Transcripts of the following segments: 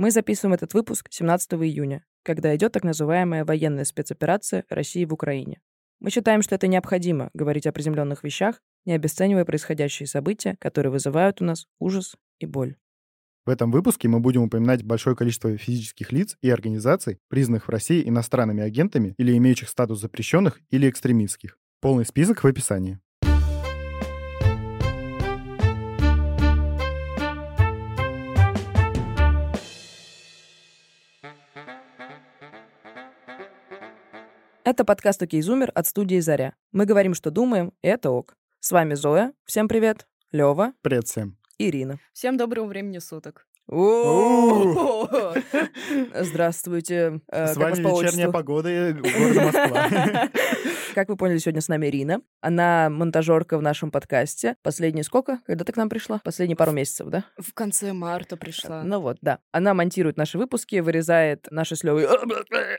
Мы записываем этот выпуск 17 июня, когда идет так называемая военная спецоперация России в Украине. Мы считаем, что это необходимо говорить о приземленных вещах, не обесценивая происходящие события, которые вызывают у нас ужас и боль. В этом выпуске мы будем упоминать большое количество физических лиц и организаций, признанных в России иностранными агентами или имеющих статус запрещенных или экстремистских. Полный список в описании. Это подкаст «Окей, Зумер» от студии «Заря». Мы говорим, что думаем, и это ок. С вами Зоя. Всем привет. Лева. Привет всем. Ирина. Всем доброго времени суток. Здравствуйте. Э, С вами вечерняя погода города Москва. Как вы поняли, сегодня с нами Ирина. Она монтажерка в нашем подкасте. Последние сколько? Когда ты к нам пришла? Последние пару месяцев, да? В конце марта пришла. Ну вот, да. Она монтирует наши выпуски, вырезает наши с Лёвой.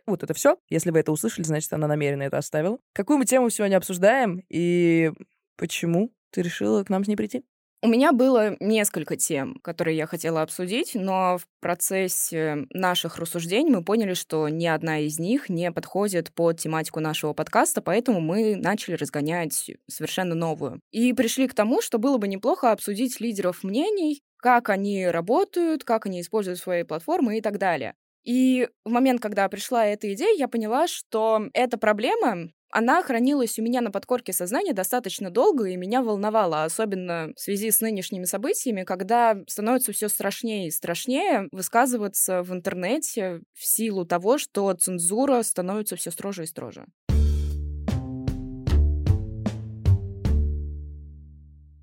Вот это все. Если вы это услышали, значит, она намеренно это оставила. Какую мы тему сегодня обсуждаем и почему ты решила к нам с ней прийти? У меня было несколько тем, которые я хотела обсудить, но в процессе наших рассуждений мы поняли, что ни одна из них не подходит под тематику нашего подкаста, поэтому мы начали разгонять совершенно новую. И пришли к тому, что было бы неплохо обсудить лидеров мнений, как они работают, как они используют свои платформы и так далее. И в момент, когда пришла эта идея, я поняла, что эта проблема, она хранилась у меня на подкорке сознания достаточно долго и меня волновала, особенно в связи с нынешними событиями, когда становится все страшнее и страшнее высказываться в интернете в силу того, что цензура становится все строже и строже.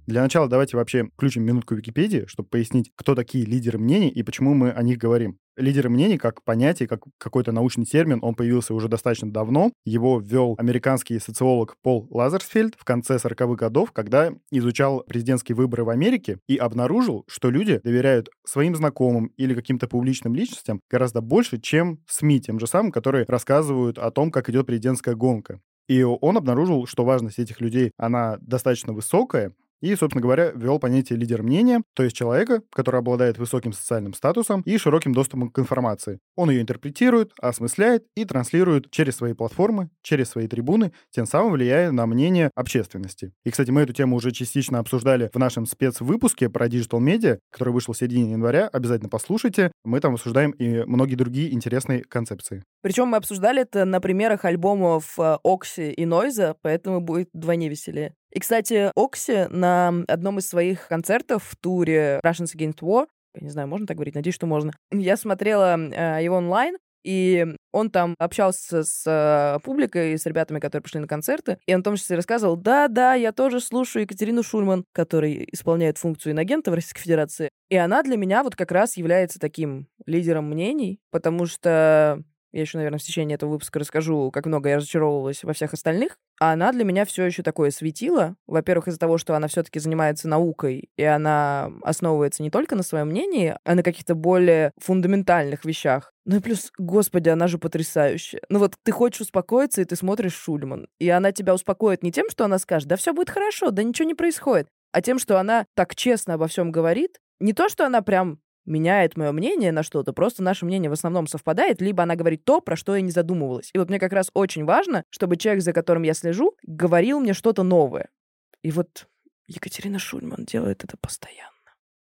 Для начала давайте вообще включим минутку Википедии, чтобы пояснить, кто такие лидеры мнений и почему мы о них говорим. Лидеры мнений как понятие, как какой-то научный термин, он появился уже достаточно давно. Его ввел американский социолог Пол Лазерсфельд в конце 40-х годов, когда изучал президентские выборы в Америке и обнаружил, что люди доверяют своим знакомым или каким-то публичным личностям гораздо больше, чем СМИ, тем же самым, которые рассказывают о том, как идет президентская гонка. И он обнаружил, что важность этих людей, она достаточно высокая, и, собственно говоря, ввел понятие лидер мнения, то есть человека, который обладает высоким социальным статусом и широким доступом к информации. Он ее интерпретирует, осмысляет и транслирует через свои платформы, через свои трибуны, тем самым влияя на мнение общественности. И, кстати, мы эту тему уже частично обсуждали в нашем спецвыпуске про Digital Media, который вышел в середине января. Обязательно послушайте. Мы там обсуждаем и многие другие интересные концепции. Причем мы обсуждали это на примерах альбомов Окси и Нойза, поэтому будет вдвойне веселее. И, кстати, Окси на одном из своих концертов в туре Russians Against War, я не знаю, можно так говорить, надеюсь, что можно, я смотрела э, его онлайн, и он там общался с э, публикой, с ребятами, которые пришли на концерты, и он в том числе рассказывал, да-да, я тоже слушаю Екатерину Шульман, который исполняет функцию инагента в Российской Федерации, и она для меня вот как раз является таким лидером мнений, потому что я еще, наверное, в течение этого выпуска расскажу, как много я разочаровывалась во всех остальных. А она для меня все еще такое светило. Во-первых, из-за того, что она все-таки занимается наукой, и она основывается не только на своем мнении, а на каких-то более фундаментальных вещах. Ну и плюс, господи, она же потрясающая. Ну вот ты хочешь успокоиться, и ты смотришь Шульман. И она тебя успокоит не тем, что она скажет, да все будет хорошо, да ничего не происходит, а тем, что она так честно обо всем говорит. Не то, что она прям меняет мое мнение на что-то, просто наше мнение в основном совпадает, либо она говорит то, про что я не задумывалась. И вот мне как раз очень важно, чтобы человек, за которым я слежу, говорил мне что-то новое. И вот Екатерина Шульман делает это постоянно.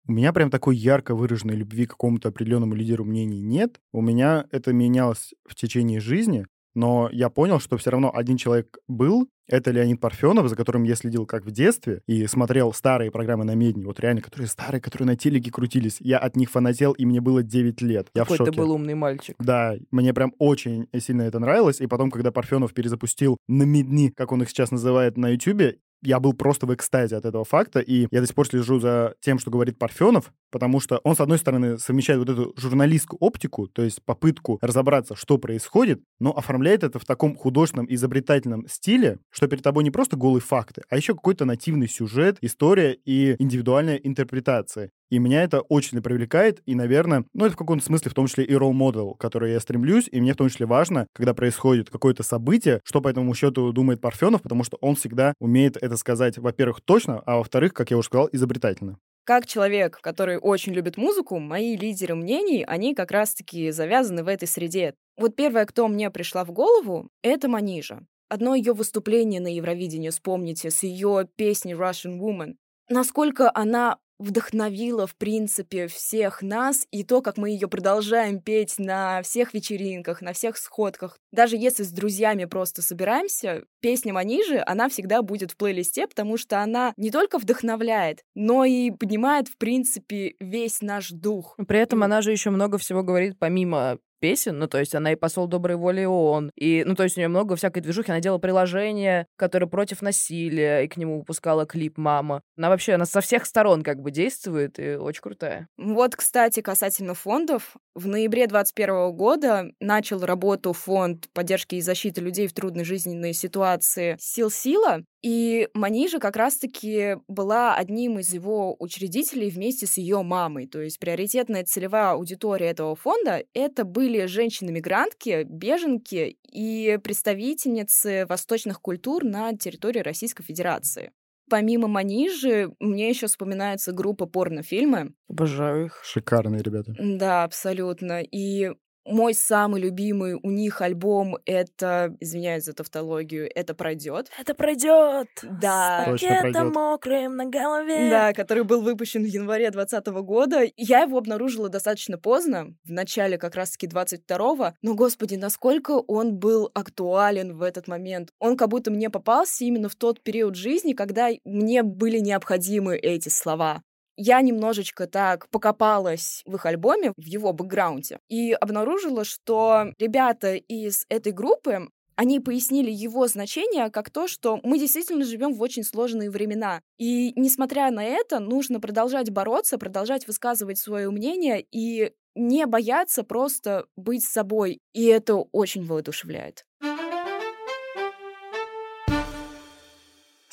У меня прям такой ярко выраженной любви к какому-то определенному лидеру мнений нет. У меня это менялось в течение жизни, но я понял, что все равно один человек был, это Леонид Парфенов, за которым я следил как в детстве и смотрел старые программы на Медне, вот реально, которые старые, которые на телеке крутились. Я от них фанател, и мне было 9 лет. Я Какой в шоке. ты был умный мальчик. Да, мне прям очень сильно это нравилось. И потом, когда Парфенов перезапустил на Медни, как он их сейчас называет на Ютубе, я был просто в экстазе от этого факта, и я до сих пор слежу за тем, что говорит Парфенов, потому что он, с одной стороны, совмещает вот эту журналистскую оптику, то есть попытку разобраться, что происходит, но оформляет это в таком художественном, изобретательном стиле, что перед тобой не просто голые факты, а еще какой-то нативный сюжет, история и индивидуальная интерпретация. И меня это очень привлекает, и, наверное, ну, это в каком-то смысле в том числе и model, к которой я стремлюсь, и мне в том числе важно, когда происходит какое-то событие, что по этому счету думает Парфенов, потому что он всегда умеет это сказать, во-первых, точно, а во-вторых, как я уже сказал, изобретательно. как человек, который очень любит музыку, мои лидеры мнений, они как раз-таки завязаны в этой среде. Вот первое, кто мне пришла в голову, это Манижа. Одно ее выступление на Евровидении, вспомните, с ее песней Russian Woman. Насколько она вдохновила, в принципе, всех нас, и то, как мы ее продолжаем петь на всех вечеринках, на всех сходках. Даже если с друзьями просто собираемся, песня Манижи, она всегда будет в плейлисте, потому что она не только вдохновляет, но и поднимает, в принципе, весь наш дух. При этом она же еще много всего говорит помимо песен, ну, то есть она и посол доброй воли ООН, и, ну, то есть у нее много всякой движухи, она делала приложение, которое против насилия, и к нему выпускала клип «Мама». Она вообще, она со всех сторон как бы действует, и очень крутая. Вот, кстати, касательно фондов, в ноябре 2021 года начал работу фонд поддержки и защиты людей в трудной жизненной ситуации «Сил Сила», и Манижа как раз-таки была одним из его учредителей вместе с ее мамой. То есть приоритетная целевая аудитория этого фонда — это были женщины-мигрантки, беженки и представительницы восточных культур на территории Российской Федерации. Помимо Манижи, мне еще вспоминается группа порнофильмы. Обожаю их. Шикарные ребята. Да, абсолютно. И мой самый любимый у них альбом это, извиняюсь за тавтологию, это пройдет. Это пройдет. Да. С пакетом мокрым на голове. Да, который был выпущен в январе 2020 года. Я его обнаружила достаточно поздно, в начале как раз-таки 22-го. Но, господи, насколько он был актуален в этот момент. Он как будто мне попался именно в тот период жизни, когда мне были необходимы эти слова я немножечко так покопалась в их альбоме, в его бэкграунде, и обнаружила, что ребята из этой группы, они пояснили его значение как то, что мы действительно живем в очень сложные времена. И несмотря на это, нужно продолжать бороться, продолжать высказывать свое мнение и не бояться просто быть собой. И это очень воодушевляет.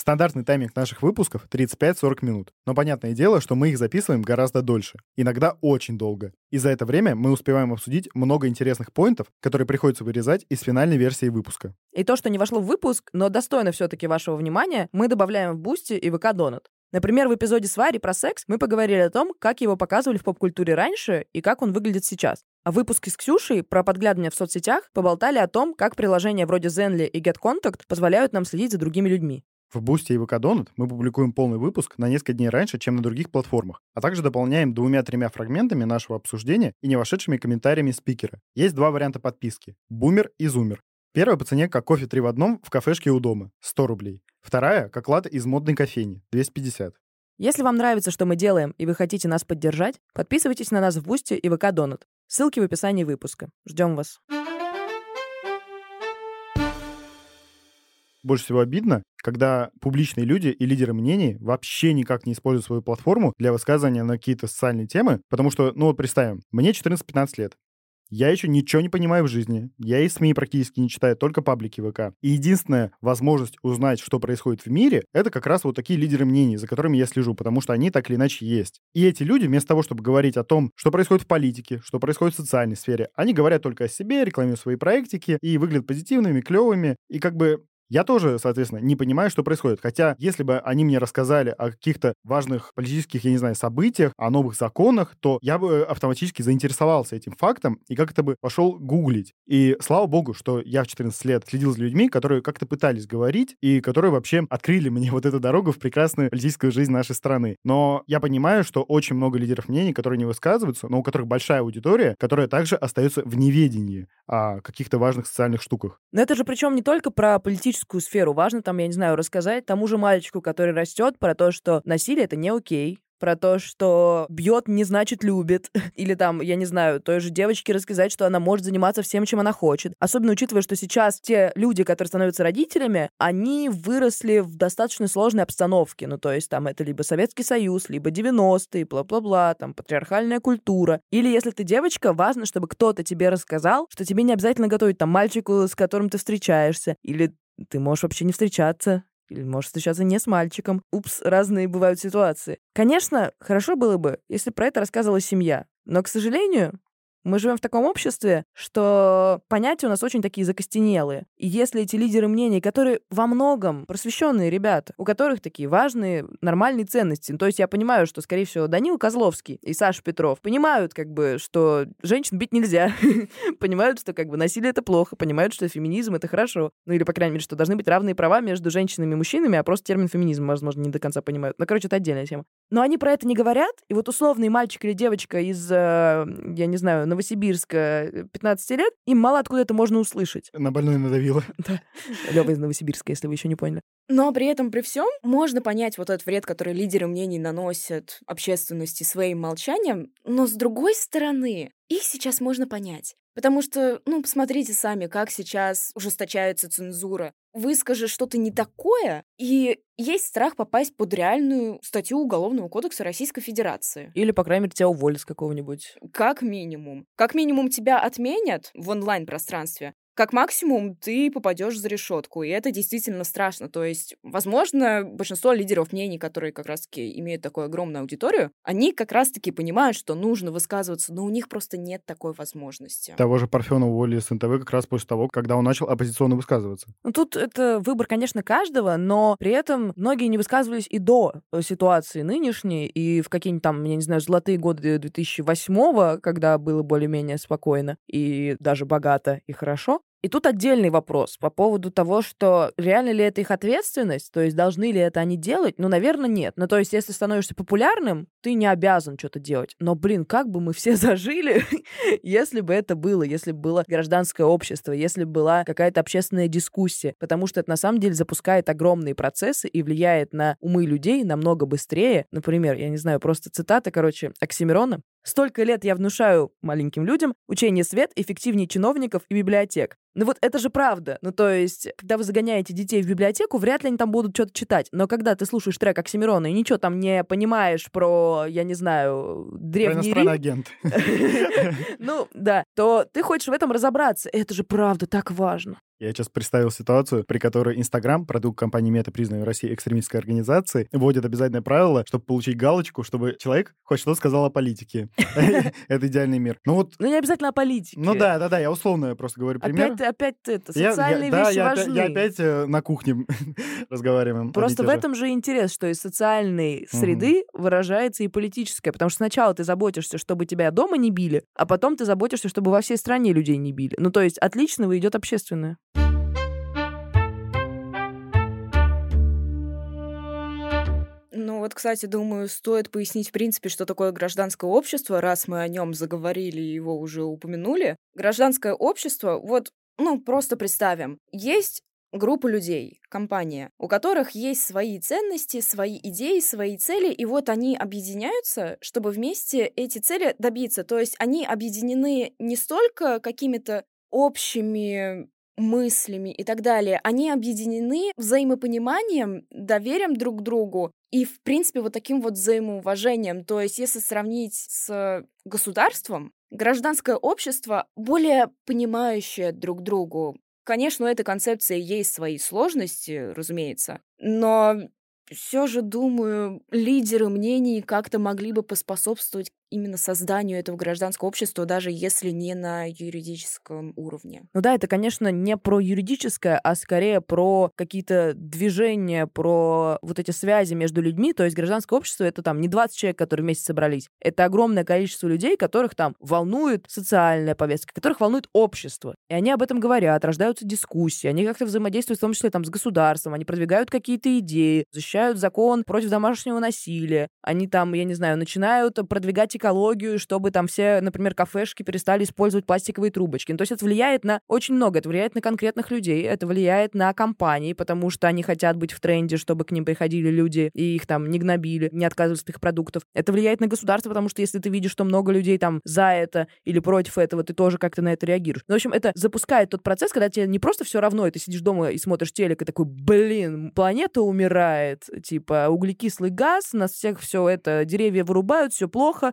Стандартный тайминг наших выпусков 35-40 минут. Но понятное дело, что мы их записываем гораздо дольше. Иногда очень долго. И за это время мы успеваем обсудить много интересных поинтов, которые приходится вырезать из финальной версии выпуска. И то, что не вошло в выпуск, но достойно все-таки вашего внимания, мы добавляем в Boosty и ВК Донат. Например, в эпизоде с Варей про секс мы поговорили о том, как его показывали в поп-культуре раньше и как он выглядит сейчас. А в выпуске с Ксюшей про подглядывание в соцсетях поболтали о том, как приложения вроде Zenly и GetContact позволяют нам следить за другими людьми. В Boosty и ВК Донат мы публикуем полный выпуск на несколько дней раньше, чем на других платформах, а также дополняем двумя-тремя фрагментами нашего обсуждения и не вошедшими комментариями спикера. Есть два варианта подписки — Бумер и Зумер. Первая по цене как кофе 3 в одном в кафешке у дома — 100 рублей. Вторая — как латте из модной кофейни — 250. Если вам нравится, что мы делаем, и вы хотите нас поддержать, подписывайтесь на нас в Boosty и ВК Донат. Ссылки в описании выпуска. Ждем вас. Больше всего обидно, когда публичные люди и лидеры мнений вообще никак не используют свою платформу для высказывания на какие-то социальные темы, потому что, ну вот представим, мне 14-15 лет, я еще ничего не понимаю в жизни. Я и СМИ практически не читаю, только паблики ВК. И единственная возможность узнать, что происходит в мире, это как раз вот такие лидеры мнений, за которыми я слежу, потому что они так или иначе есть. И эти люди, вместо того, чтобы говорить о том, что происходит в политике, что происходит в социальной сфере, они говорят только о себе, рекламируют свои проектики и выглядят позитивными, клевыми. И как бы я тоже, соответственно, не понимаю, что происходит. Хотя, если бы они мне рассказали о каких-то важных политических, я не знаю, событиях, о новых законах, то я бы автоматически заинтересовался этим фактом и как-то бы пошел гуглить. И слава богу, что я в 14 лет следил за людьми, которые как-то пытались говорить и которые вообще открыли мне вот эту дорогу в прекрасную политическую жизнь нашей страны. Но я понимаю, что очень много лидеров мнений, которые не высказываются, но у которых большая аудитория, которая также остается в неведении о каких-то важных социальных штуках. Но это же причем не только про политическую политическую сферу. Важно там, я не знаю, рассказать тому же мальчику, который растет, про то, что насилие — это не окей, про то, что бьет не значит любит. Или там, я не знаю, той же девочке рассказать, что она может заниматься всем, чем она хочет. Особенно учитывая, что сейчас те люди, которые становятся родителями, они выросли в достаточно сложной обстановке. Ну, то есть там это либо Советский Союз, либо 90-е, бла-бла-бла, там патриархальная культура. Или если ты девочка, важно, чтобы кто-то тебе рассказал, что тебе не обязательно готовить там мальчику, с которым ты встречаешься, или ты можешь вообще не встречаться, или можешь встречаться не с мальчиком. Упс, разные бывают ситуации. Конечно, хорошо было бы, если про это рассказывала семья. Но, к сожалению, Мы живем в таком обществе, что понятия у нас очень такие закостенелые. И если эти лидеры мнений, которые во многом просвещенные ребята, у которых такие важные, нормальные ценности, то есть я понимаю, что, скорее всего, Данил Козловский и Саша Петров понимают, как бы, что женщин бить нельзя, понимают, что как бы насилие это плохо, понимают, что феминизм это хорошо, ну или, по крайней мере, что должны быть равные права между женщинами и мужчинами, а просто термин феминизм, возможно, не до конца понимают. Ну, короче, это отдельная тема. Но они про это не говорят, и вот условный мальчик или девочка из, э, я не знаю, Новосибирска, 15 лет, им мало откуда это можно услышать. На больной надавила. Да. Лёва из Новосибирска, если вы еще не поняли. Но при этом, при всем, можно понять вот этот вред, который лидеры мнений наносят общественности своим молчанием, но с другой стороны, их сейчас можно понять. Потому что, ну, посмотрите сами, как сейчас ужесточается цензура. Выскажешь что-то не такое, и есть страх попасть под реальную статью Уголовного кодекса Российской Федерации. Или, по крайней мере, тебя уволят с какого-нибудь. Как минимум. Как минимум тебя отменят в онлайн-пространстве, как максимум ты попадешь за решетку, и это действительно страшно. То есть, возможно, большинство лидеров мнений, которые как раз-таки имеют такую огромную аудиторию, они как раз-таки понимают, что нужно высказываться, но у них просто нет такой возможности. Того же Парфенова уволили с НТВ как раз после того, когда он начал оппозиционно высказываться. Ну, тут это выбор, конечно, каждого, но при этом многие не высказывались и до ситуации нынешней, и в какие-нибудь там, я не знаю, золотые годы 2008 когда было более-менее спокойно и даже богато и хорошо. И тут отдельный вопрос по поводу того, что реально ли это их ответственность, то есть должны ли это они делать? Ну, наверное, нет. Ну, то есть если становишься популярным, ты не обязан что-то делать. Но, блин, как бы мы все зажили, если бы это было, если бы было гражданское общество, если бы была какая-то общественная дискуссия, потому что это на самом деле запускает огромные процессы и влияет на умы людей намного быстрее. Например, я не знаю, просто цитата, короче, Оксимирона. Столько лет я внушаю маленьким людям учение свет эффективнее чиновников и библиотек. Ну вот это же правда. Ну то есть, когда вы загоняете детей в библиотеку, вряд ли они там будут что-то читать. Но когда ты слушаешь трек Оксимирона и ничего там не понимаешь про, я не знаю, древний Рим... агент. Ну да, то ты хочешь в этом разобраться. Это же правда так важно. Я сейчас представил ситуацию, при которой Инстаграм, продукт компании Мета, признанной в России экстремистской организацией, вводит обязательное правило, чтобы получить галочку, чтобы человек хоть что сказал о политике. Это идеальный мир. Ну вот... Ну не обязательно о политике. Ну да, да, да, я условно просто говорю пример. Опять, опять это, социальные вещи важны. Я опять э, на кухне разговариваем. Просто в этом же интерес, что из социальной среды выражается и политическая, потому что сначала ты заботишься, чтобы тебя дома не били, а потом ты заботишься, чтобы во всей стране людей не били. Ну то есть от личного идет общественное. Ну вот, кстати, думаю, стоит пояснить в принципе, что такое гражданское общество, раз мы о нем заговорили и его уже упомянули. Гражданское общество, вот, ну просто представим, есть группа людей, компания, у которых есть свои ценности, свои идеи, свои цели, и вот они объединяются, чтобы вместе эти цели добиться. То есть они объединены не столько какими-то общими мыслями и так далее, они объединены взаимопониманием, доверием друг к другу и, в принципе, вот таким вот взаимоуважением. То есть, если сравнить с государством, гражданское общество более понимающее друг другу. Конечно, у этой концепции есть свои сложности, разумеется, но все же, думаю, лидеры мнений как-то могли бы поспособствовать именно созданию этого гражданского общества, даже если не на юридическом уровне. Ну да, это, конечно, не про юридическое, а скорее про какие-то движения, про вот эти связи между людьми. То есть гражданское общество — это там не 20 человек, которые вместе собрались. Это огромное количество людей, которых там волнует социальная повестка, которых волнует общество. И они об этом говорят, рождаются дискуссии, они как-то взаимодействуют в том числе там с государством, они продвигают какие-то идеи, защищают закон против домашнего насилия, они там, я не знаю, начинают продвигать экологию, чтобы там все, например, кафешки перестали использовать пластиковые трубочки. Ну, то есть это влияет на очень много. Это влияет на конкретных людей, это влияет на компании, потому что они хотят быть в тренде, чтобы к ним приходили люди и их там не гнобили, не отказывались от их продуктов. Это влияет на государство, потому что если ты видишь, что много людей там за это или против этого, ты тоже как-то на это реагируешь. Ну, в общем, это запускает тот процесс, когда тебе не просто все равно, и ты сидишь дома и смотришь телек, и такой, блин, планета умирает, типа углекислый газ, нас всех все это, деревья вырубают, все плохо,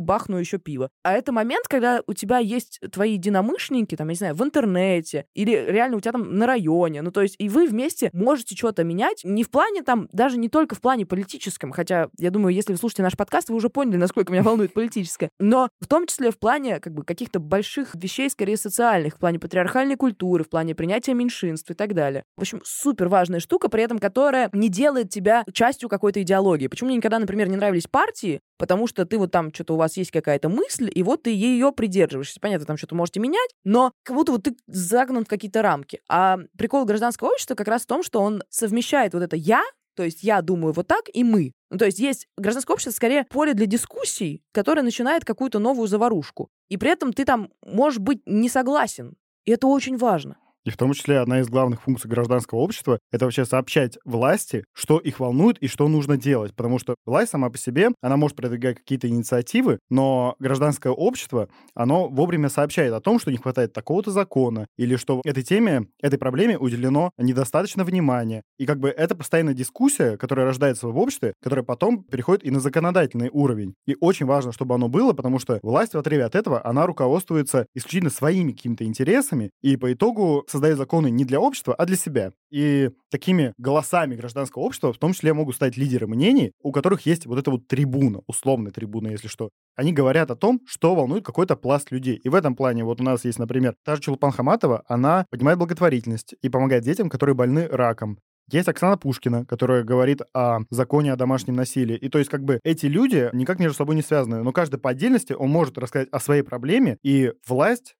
бахну еще пиво. А это момент, когда у тебя есть твои единомышленники, там, я не знаю, в интернете, или реально у тебя там на районе, ну, то есть, и вы вместе можете что-то менять, не в плане там, даже не только в плане политическом, хотя, я думаю, если вы слушаете наш подкаст, вы уже поняли, насколько меня волнует политическое, но в том числе в плане, как бы, каких-то больших вещей, скорее, социальных, в плане патриархальной культуры, в плане принятия меньшинств и так далее. В общем, супер важная штука, при этом которая не делает тебя частью какой-то идеологии. Почему мне никогда, например, не нравились партии? Потому что ты вот там что-то у вас есть какая-то мысль, и вот ты ее придерживаешься. Понятно, там что-то можете менять, но как будто вот ты загнан в какие-то рамки. А прикол гражданского общества как раз в том, что он совмещает вот это «я», то есть я думаю вот так, и мы. Ну, то есть есть гражданское общество скорее поле для дискуссий, которое начинает какую-то новую заварушку. И при этом ты там можешь быть не согласен. И это очень важно. И в том числе одна из главных функций гражданского общества — это вообще сообщать власти, что их волнует и что нужно делать. Потому что власть сама по себе, она может продвигать какие-то инициативы, но гражданское общество, оно вовремя сообщает о том, что не хватает такого-то закона, или что этой теме, этой проблеме уделено недостаточно внимания. И как бы это постоянная дискуссия, которая рождается в обществе, которая потом переходит и на законодательный уровень. И очень важно, чтобы оно было, потому что власть в отрыве от этого, она руководствуется исключительно своими какими-то интересами, и по итогу создает законы не для общества, а для себя. И такими голосами гражданского общества в том числе могут стать лидеры мнений, у которых есть вот эта вот трибуна, условная трибуна, если что. Они говорят о том, что волнует какой-то пласт людей. И в этом плане вот у нас есть, например, та же Чулпан Хаматова, она поднимает благотворительность и помогает детям, которые больны раком. Есть Оксана Пушкина, которая говорит о законе о домашнем насилии. И то есть как бы эти люди никак между собой не связаны, но каждый по отдельности, он может рассказать о своей проблеме, и власть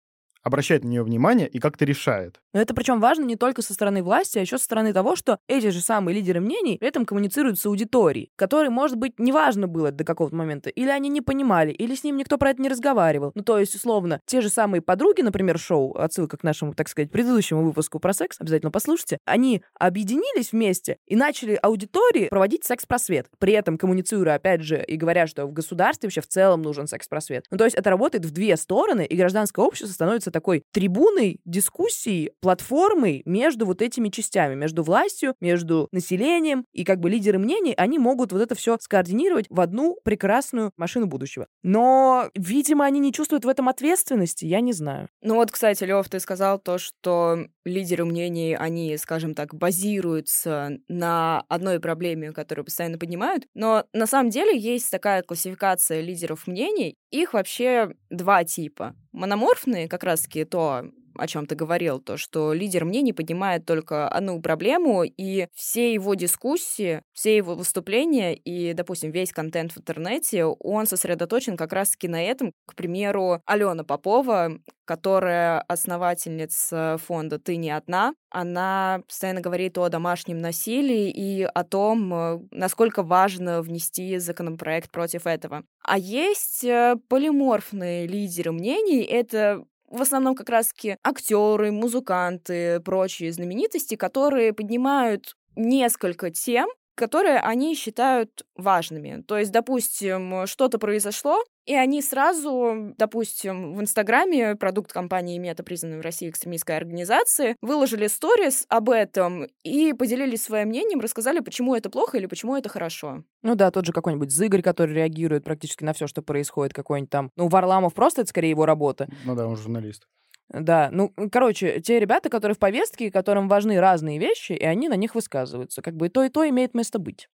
обращает на нее внимание и как-то решает. Но это причем важно не только со стороны власти, а еще со стороны того, что эти же самые лидеры мнений при этом коммуницируют с аудиторией, которой, может быть, неважно было до какого-то момента, или они не понимали, или с ним никто про это не разговаривал. Ну, то есть, условно, те же самые подруги, например, шоу, отсылка к нашему, так сказать, предыдущему выпуску про секс, обязательно послушайте, они объединились вместе и начали аудитории проводить секс-просвет, при этом коммуницируя, опять же, и говоря, что в государстве вообще в целом нужен секс-просвет. Ну, то есть это работает в две стороны, и гражданское общество становится такой трибуной дискуссии, платформой между вот этими частями, между властью, между населением, и как бы лидеры мнений, они могут вот это все скоординировать в одну прекрасную машину будущего. Но, видимо, они не чувствуют в этом ответственности, я не знаю. Ну вот, кстати, Лев, ты сказал то, что лидеры мнений, они, скажем так, базируются на одной проблеме, которую постоянно поднимают, но на самом деле есть такая классификация лидеров мнений, их вообще два типа. Мономорфные, как раз-таки то, о чем ты говорил, то, что лидер мнений поднимает только одну проблему, и все его дискуссии, все его выступления и, допустим, весь контент в интернете, он сосредоточен как раз-таки на этом. К примеру, Алена Попова, которая основательница фонда «Ты не одна», она постоянно говорит о домашнем насилии и о том, э, насколько важно внести законопроект против этого. А есть э, полиморфные лидеры мнений. Это в основном как раз-таки актеры, музыканты, прочие знаменитости, которые поднимают несколько тем, которые они считают важными. То есть, допустим, что-то произошло, и они сразу, допустим, в Инстаграме, продукт компании Мета, признанной в России экстремистской организации, выложили сторис об этом и поделились своим мнением, рассказали, почему это плохо или почему это хорошо. Ну да, тот же какой-нибудь Зыгарь, который реагирует практически на все, что происходит, какой-нибудь там... Ну, Варламов просто это скорее его работа. Ну да, он журналист. Да, ну, короче, те ребята, которые в повестке, которым важны разные вещи, и они на них высказываются. Как бы и то, и то имеет место быть.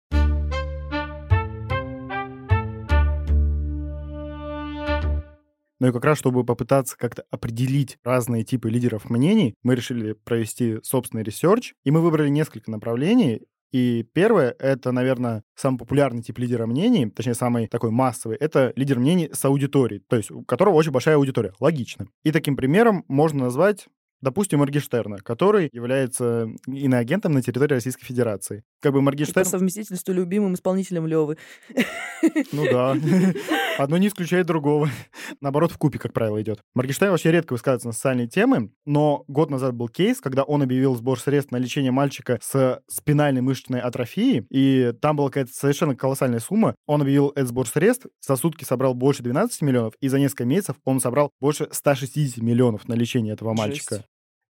Ну и как раз, чтобы попытаться как-то определить разные типы лидеров мнений, мы решили провести собственный research, и мы выбрали несколько направлений, и первое, это, наверное, самый популярный тип лидера мнений, точнее, самый такой массовый, это лидер мнений с аудиторией, то есть у которого очень большая аудитория. Логично. И таким примером можно назвать допустим, Моргенштерна, который является иноагентом на территории Российской Федерации. Как бы Моргенштерн... По совместительству любимым исполнителем Левы. Ну да. Одно не исключает другого. Наоборот, в купе, как правило, идет. Моргенштерн вообще редко высказывается на социальные темы, но год назад был кейс, когда он объявил сбор средств на лечение мальчика с спинальной мышечной атрофией, и там была какая-то совершенно колоссальная сумма. Он объявил этот сбор средств, за сутки собрал больше 12 миллионов, и за несколько месяцев он собрал больше 160 миллионов на лечение этого мальчика.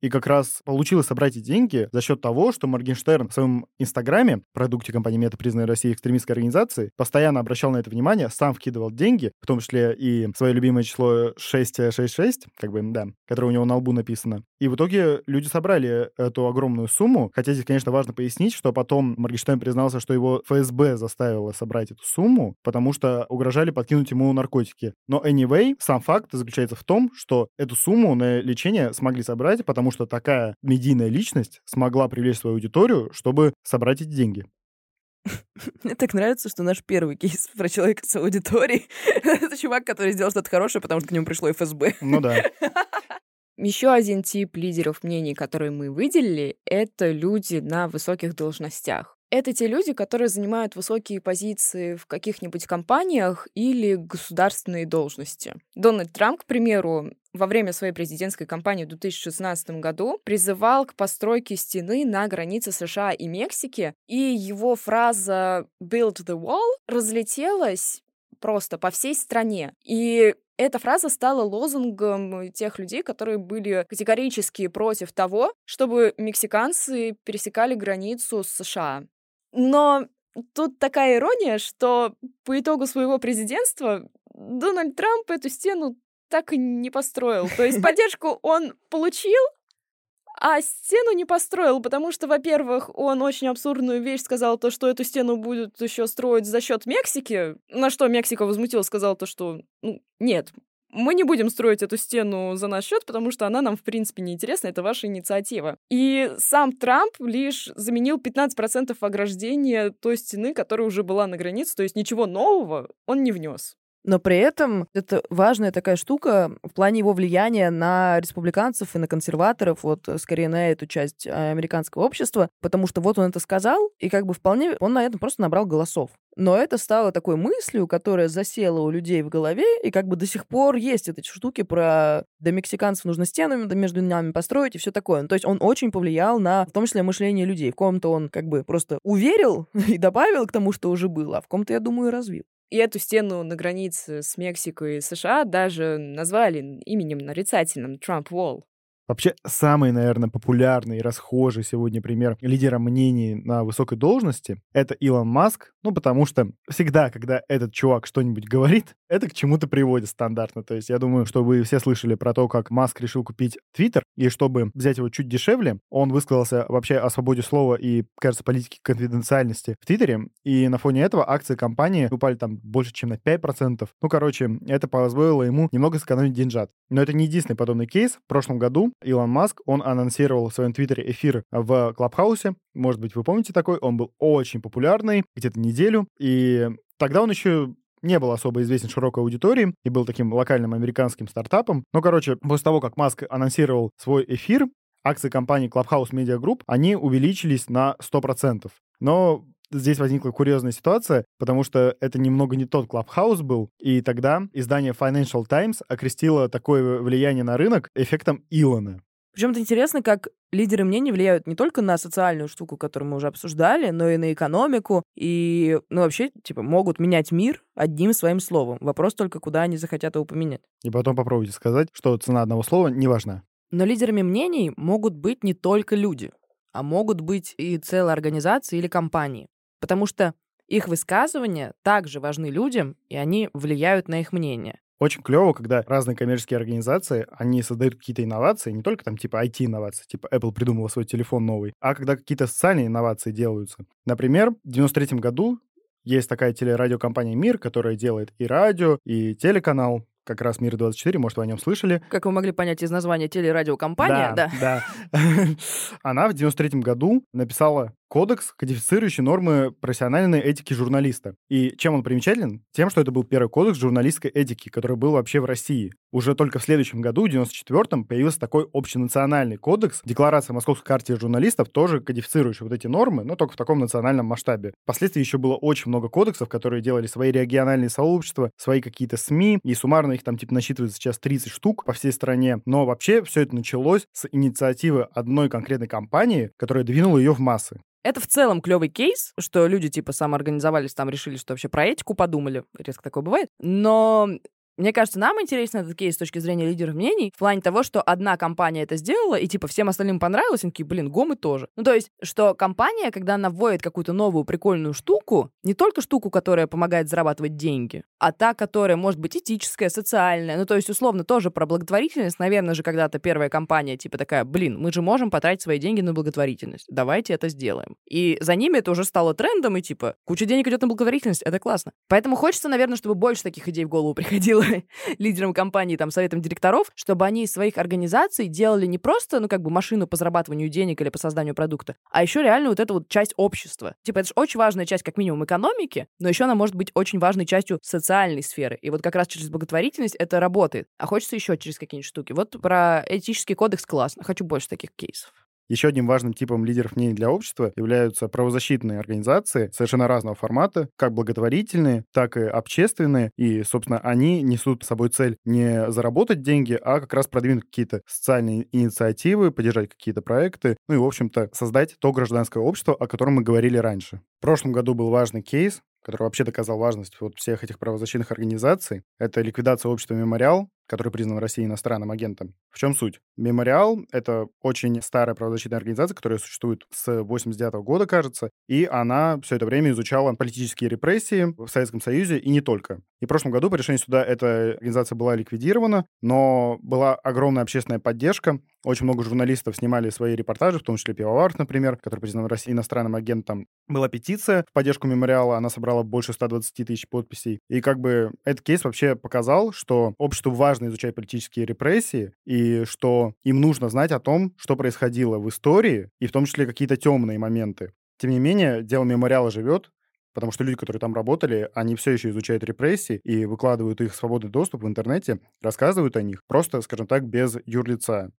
И как раз получилось собрать эти деньги за счет того, что Моргенштерн в своем инстаграме, продукте компании Мета, признанной Россией экстремистской организации, постоянно обращал на это внимание, сам вкидывал деньги, в том числе и свое любимое число 666, как бы, да, которое у него на лбу написано. И в итоге люди собрали эту огромную сумму, хотя здесь, конечно, важно пояснить, что потом Моргенштерн признался, что его ФСБ заставило собрать эту сумму, потому что угрожали подкинуть ему наркотики. Но anyway, сам факт заключается в том, что эту сумму на лечение смогли собрать, потому что такая медийная личность смогла привлечь свою аудиторию, чтобы собрать эти деньги. Мне так нравится, что наш первый кейс про человека с аудиторией — это чувак, который сделал что-то хорошее, потому что к нему пришло ФСБ. Ну да. Еще один тип лидеров мнений, который мы выделили, это люди на высоких должностях. Это те люди, которые занимают высокие позиции в каких-нибудь компаниях или государственные должности. Дональд Трамп, к примеру, во время своей президентской кампании в 2016 году призывал к постройке стены на границе США и Мексики, и его фраза «build the wall» разлетелась просто по всей стране. И эта фраза стала лозунгом тех людей, которые были категорически против того, чтобы мексиканцы пересекали границу с США. Но тут такая ирония, что по итогу своего президентства Дональд Трамп эту стену так и не построил. То есть поддержку он получил, а стену не построил, потому что, во-первых, он очень абсурдную вещь сказал, то, что эту стену будут еще строить за счет Мексики, на что Мексика возмутилась, сказала то, что ну, нет, мы не будем строить эту стену за наш счет, потому что она нам, в принципе, не интересна, это ваша инициатива. И сам Трамп лишь заменил 15% ограждения той стены, которая уже была на границе, то есть ничего нового он не внес. Но при этом это важная такая штука в плане его влияния на республиканцев и на консерваторов, вот э, скорее на эту часть э, американского общества, потому что вот он это сказал, и как бы вполне он на этом просто набрал голосов. Но это стало такой мыслью, которая засела у людей в голове, и как бы до сих пор есть эти штуки про до мексиканцев нужно стену между нами построить и все такое. Ну, то есть он очень повлиял на, в том числе, мышление людей. В ком-то он как бы просто уверил и добавил к тому, что уже было, а в ком-то, я думаю, развил. И эту стену на границе с Мексикой и США даже назвали именем нарицательным Трамп Wall. Вообще, самый, наверное, популярный и расхожий сегодня пример лидера мнений на высокой должности — это Илон Маск, ну, потому что всегда, когда этот чувак что-нибудь говорит, это к чему-то приводит стандартно. То есть я думаю, что вы все слышали про то, как Маск решил купить Твиттер, и чтобы взять его чуть дешевле, он высказался вообще о свободе слова и, кажется, политике конфиденциальности в Твиттере, и на фоне этого акции компании упали там больше, чем на 5%. Ну, короче, это позволило ему немного сэкономить деньжат. Но это не единственный подобный кейс. В прошлом году Илон Маск, он анонсировал в своем твиттере эфир в Клабхаусе. Может быть, вы помните такой? Он был очень популярный, где-то неделю. И тогда он еще не был особо известен широкой аудитории и был таким локальным американским стартапом. Но, короче, после того, как Маск анонсировал свой эфир, акции компании Clubhouse Media Group, они увеличились на 100%. Но здесь возникла курьезная ситуация, потому что это немного не тот Clubhouse был, и тогда издание Financial Times окрестило такое влияние на рынок эффектом Илона. Причем это интересно, как лидеры мнений влияют не только на социальную штуку, которую мы уже обсуждали, но и на экономику, и, ну, вообще, типа, могут менять мир одним своим словом. Вопрос только, куда они захотят его поменять. И потом попробуйте сказать, что цена одного слова не важна. Но лидерами мнений могут быть не только люди, а могут быть и целые организации или компании потому что их высказывания также важны людям, и они влияют на их мнение. Очень клево, когда разные коммерческие организации, они создают какие-то инновации, не только там типа IT-инновации, типа Apple придумала свой телефон новый, а когда какие-то социальные инновации делаются. Например, в 93 году есть такая телерадиокомпания «Мир», которая делает и радио, и телеканал, как раз «Мир-24», может, вы о нем слышали. Как вы могли понять из названия телерадиокомпания, да. Да, да. Она в 93 году написала кодекс, кодифицирующий нормы профессиональной этики журналиста. И чем он примечателен? Тем, что это был первый кодекс журналистской этики, который был вообще в России. Уже только в следующем году, в 94-м, появился такой общенациональный кодекс, декларация Московской карты журналистов, тоже кодифицирующий вот эти нормы, но только в таком национальном масштабе. Впоследствии еще было очень много кодексов, которые делали свои региональные сообщества, свои какие-то СМИ, и суммарно их там типа насчитывается сейчас 30 штук по всей стране. Но вообще все это началось с инициативы одной конкретной компании, которая двинула ее в массы. Это в целом клевый кейс, что люди типа самоорганизовались, там решили, что вообще про этику подумали. Резко такое бывает. Но Мне кажется, нам интересен этот кейс с точки зрения лидеров мнений в плане того, что одна компания это сделала, и типа всем остальным понравилось, и такие, блин, гомы тоже. Ну, то есть, что компания, когда она вводит какую-то новую прикольную штуку, не только штуку, которая помогает зарабатывать деньги, а та, которая может быть этическая, социальная, ну, то есть, условно, тоже про благотворительность, наверное же, когда-то первая компания типа такая, блин, мы же можем потратить свои деньги на благотворительность, давайте это сделаем. И за ними это уже стало трендом, и типа, куча денег идет на благотворительность, это классно. Поэтому хочется, наверное, чтобы больше таких идей в голову приходило лидерам компании, там, советам директоров, чтобы они из своих организаций делали не просто, ну, как бы машину по зарабатыванию денег или по созданию продукта, а еще реально вот эту вот часть общества. Типа, это же очень важная часть, как минимум, экономики, но еще она может быть очень важной частью социальной сферы. И вот как раз через благотворительность это работает. А хочется еще через какие-нибудь штуки. Вот про этический кодекс классно. Хочу больше таких кейсов. Еще одним важным типом лидеров мнений для общества являются правозащитные организации совершенно разного формата, как благотворительные, так и общественные. И, собственно, они несут с собой цель не заработать деньги, а как раз продвинуть какие-то социальные инициативы, поддержать какие-то проекты, ну и, в общем-то, создать то гражданское общество, о котором мы говорили раньше. В прошлом году был важный кейс, который вообще доказал важность вот всех этих правозащитных организаций. Это ликвидация общества «Мемориал», который признан в России иностранным агентом. В чем суть? Мемориал — это очень старая правозащитная организация, которая существует с 89 года, кажется, и она все это время изучала политические репрессии в Советском Союзе и не только. И в прошлом году по решению суда эта организация была ликвидирована, но была огромная общественная поддержка. Очень много журналистов снимали свои репортажи, в том числе Пивоваров, например, который признан в России иностранным агентом. Была петиция в поддержку мемориала, она собрала больше 120 тысяч подписей. И как бы этот кейс вообще показал, что обществу важно изучать политические репрессии, и что им нужно знать о том, что происходило в истории, и в том числе какие-то темные моменты. Тем не менее, дело мемориала живет, потому что люди, которые там работали, они все еще изучают репрессии и выкладывают их в свободный доступ в интернете, рассказывают о них, просто, скажем так, без юрлица.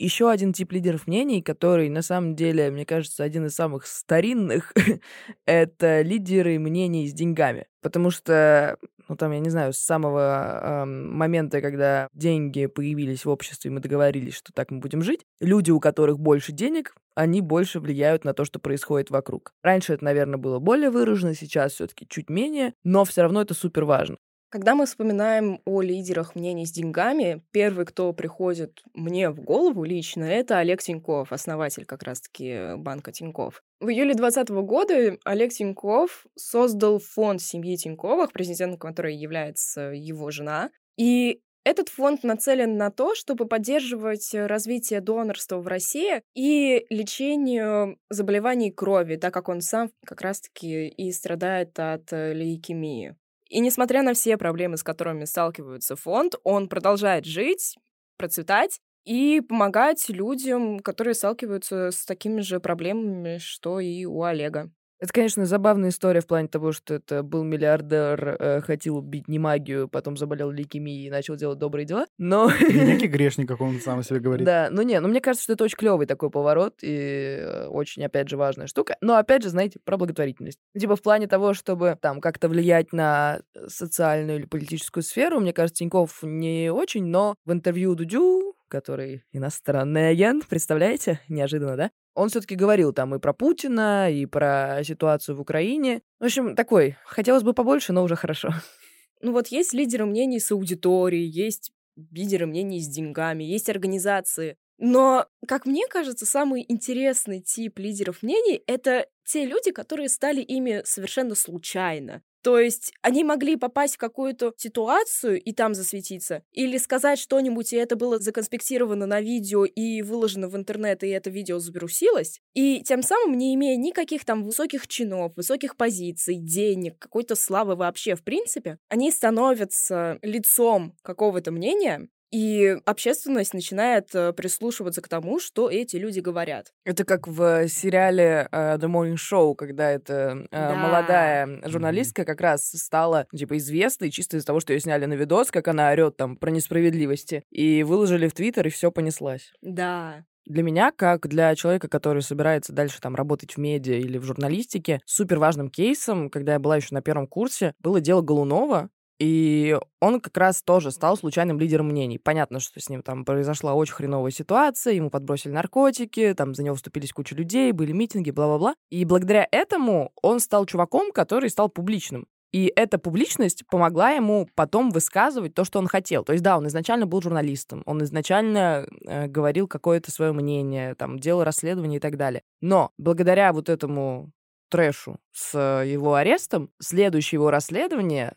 Еще один тип лидеров мнений, который, на самом деле, мне кажется, один из самых старинных, это лидеры мнений с деньгами. Потому что, ну там, я не знаю, с самого э, момента, когда деньги появились в обществе, мы договорились, что так мы будем жить, люди, у которых больше денег, они больше влияют на то, что происходит вокруг. Раньше это, наверное, было более выражено, сейчас все-таки чуть менее, но все равно это супер важно. Когда мы вспоминаем о лидерах мнений с деньгами, первый, кто приходит мне в голову лично, это Олег Тиньков, основатель как раз-таки банка Тиньков. В июле 2020 года Олег Тиньков создал фонд семьи Тиньковых, президентом которой является его жена. И этот фонд нацелен на то, чтобы поддерживать развитие донорства в России и лечению заболеваний крови, так как он сам как раз-таки и страдает от лейкемии. И несмотря на все проблемы, с которыми сталкивается фонд, он продолжает жить, процветать и помогать людям, которые сталкиваются с такими же проблемами, что и у Олега. Это, конечно, забавная история в плане того, что это был миллиардер, э, хотел убить не магию, потом заболел лейкемией и начал делать добрые дела. Но... Великий грешник, как он сам себе говорит. Да, ну не, ну мне кажется, что это очень клевый такой поворот и э, очень, опять же, важная штука. Но, опять же, знаете, про благотворительность. Типа в плане того, чтобы там как-то влиять на социальную или политическую сферу, мне кажется, Тиньков не очень, но в интервью Дудю который иностранный агент, представляете? Неожиданно, да? Он все-таки говорил там и про Путина, и про ситуацию в Украине. В общем, такой, хотелось бы побольше, но уже хорошо. Ну вот есть лидеры мнений с аудиторией, есть лидеры мнений с деньгами, есть организации. Но, как мне кажется, самый интересный тип лидеров мнений — это те люди, которые стали ими совершенно случайно. То есть они могли попасть в какую-то ситуацию и там засветиться, или сказать что-нибудь, и это было законспектировано на видео и выложено в интернет, и это видео забрусилось, и тем самым, не имея никаких там высоких чинов, высоких позиций, денег, какой-то славы вообще в принципе, они становятся лицом какого-то мнения, и общественность начинает э, прислушиваться к тому, что эти люди говорят. Это как в сериале uh, The Morning Show, когда эта uh, да. молодая журналистка как раз стала типа известной чисто из-за того, что ее сняли на видос, как она орет там про несправедливости, и выложили в Твиттер, и все понеслась. Да. Для меня, как для человека, который собирается дальше там работать в медиа или в журналистике, супер важным кейсом, когда я была еще на первом курсе, было дело Голунова, и он как раз тоже стал случайным лидером мнений. Понятно, что с ним там произошла очень хреновая ситуация, ему подбросили наркотики, там за него вступились куча людей, были митинги, бла-бла-бла. И благодаря этому он стал чуваком, который стал публичным. И эта публичность помогла ему потом высказывать то, что он хотел. То есть, да, он изначально был журналистом, он изначально э, говорил какое-то свое мнение, там, делал расследование и так далее. Но благодаря вот этому трэшу с его арестом, следующее его расследование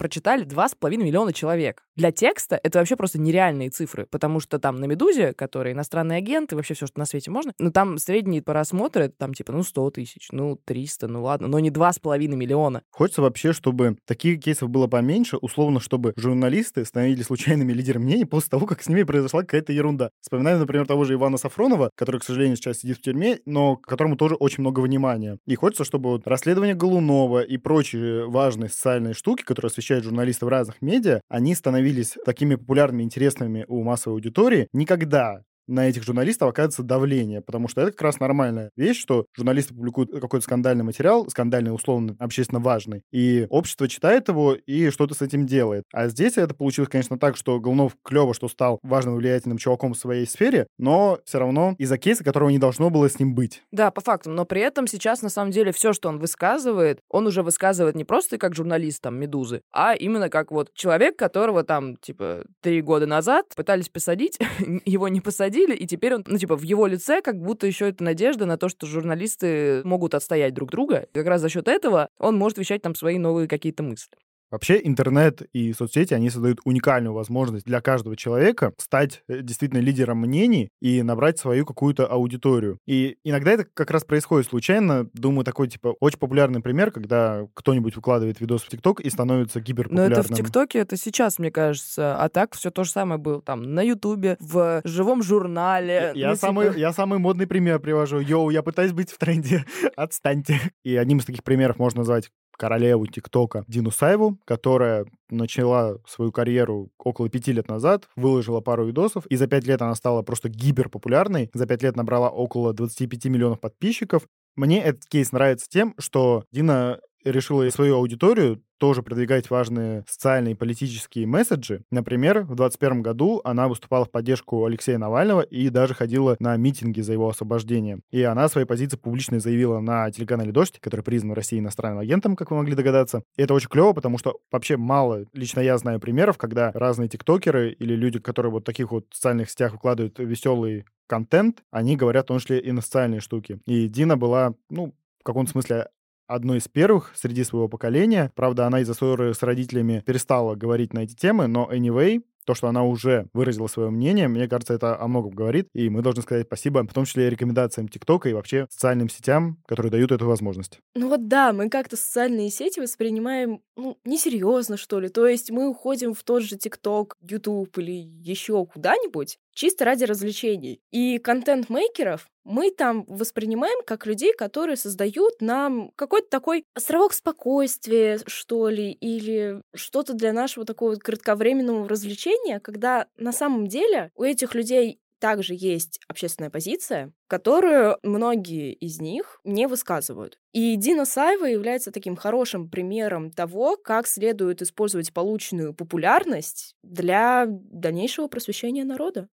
прочитали 2,5 миллиона человек. Для текста это вообще просто нереальные цифры, потому что там на «Медузе», которые иностранные агенты, вообще все, что на свете можно, ну там средние просмотры, там типа, ну, 100 тысяч, ну, 300, ну ладно, но не 2,5 миллиона. Хочется вообще, чтобы таких кейсов было поменьше, условно, чтобы журналисты становились случайными лидерами мнений после того, как с ними произошла какая-то ерунда. Вспоминаю, например, того же Ивана Сафронова, который, к сожалению, сейчас сидит в тюрьме, но которому тоже очень много внимания. И хочется, чтобы вот расследование Голунова и прочие важные социальные штуки, которые освещают журналисты в разных медиа, они становились такими популярными, интересными у массовой аудитории. Никогда на этих журналистов оказывается давление, потому что это как раз нормальная вещь, что журналисты публикуют какой-то скандальный материал, скандальный, условно, общественно важный, и общество читает его и что-то с этим делает. А здесь это получилось, конечно, так, что Голунов клево, что стал важным влиятельным чуваком в своей сфере, но все равно из-за кейса, которого не должно было с ним быть. Да, по факту. Но при этом сейчас, на самом деле, все, что он высказывает, он уже высказывает не просто как журналист, там, «Медузы», а именно как вот человек, которого там, типа, три года назад пытались посадить, его не посадили, посадили, и теперь он, ну, типа, в его лице как будто еще это надежда на то, что журналисты могут отстоять друг друга. И как раз за счет этого он может вещать там свои новые какие-то мысли. Вообще интернет и соцсети, они создают уникальную возможность для каждого человека стать э, действительно лидером мнений и набрать свою какую-то аудиторию. И иногда это как раз происходит случайно. Думаю, такой, типа, очень популярный пример, когда кто-нибудь выкладывает видос в ТикТок и становится гиперпопулярным. Но это в ТикТоке, это сейчас, мне кажется. А так все то же самое было там на Ютубе, в живом журнале. Я, ну, самый, я самый модный пример привожу. Йоу, я пытаюсь быть в тренде. Отстаньте. И одним из таких примеров можно назвать королеву ТикТока Дину Саеву, которая начала свою карьеру около пяти лет назад, выложила пару видосов, и за пять лет она стала просто гиперпопулярной. За пять лет набрала около 25 миллионов подписчиков. Мне этот кейс нравится тем, что Дина решила свою аудиторию тоже продвигать важные социальные и политические месседжи. Например, в 2021 году она выступала в поддержку Алексея Навального и даже ходила на митинги за его освобождение. И она свои позиции публично заявила на телеканале «Дождь», который признан в России иностранным агентом, как вы могли догадаться. И это очень клево, потому что вообще мало, лично я знаю примеров, когда разные тиктокеры или люди, которые вот в таких вот социальных сетях выкладывают веселый контент, они говорят в том числе и на социальные штуки. И Дина была, ну, в каком-то смысле одной из первых среди своего поколения. Правда, она из-за ссоры с родителями перестала говорить на эти темы, но anyway, то, что она уже выразила свое мнение, мне кажется, это о многом говорит, и мы должны сказать спасибо, в том числе и рекомендациям ТикТока и вообще социальным сетям, которые дают эту возможность. Ну вот да, мы как-то социальные сети воспринимаем, ну, несерьезно, что ли. То есть мы уходим в тот же ТикТок, Ютуб или еще куда-нибудь, чисто ради развлечений. И контент-мейкеров мы там воспринимаем как людей, которые создают нам какой-то такой островок спокойствия, что ли, или что-то для нашего такого кратковременного развлечения, когда на самом деле у этих людей также есть общественная позиция, которую многие из них не высказывают. И Дина Саева является таким хорошим примером того, как следует использовать полученную популярность для дальнейшего просвещения народа.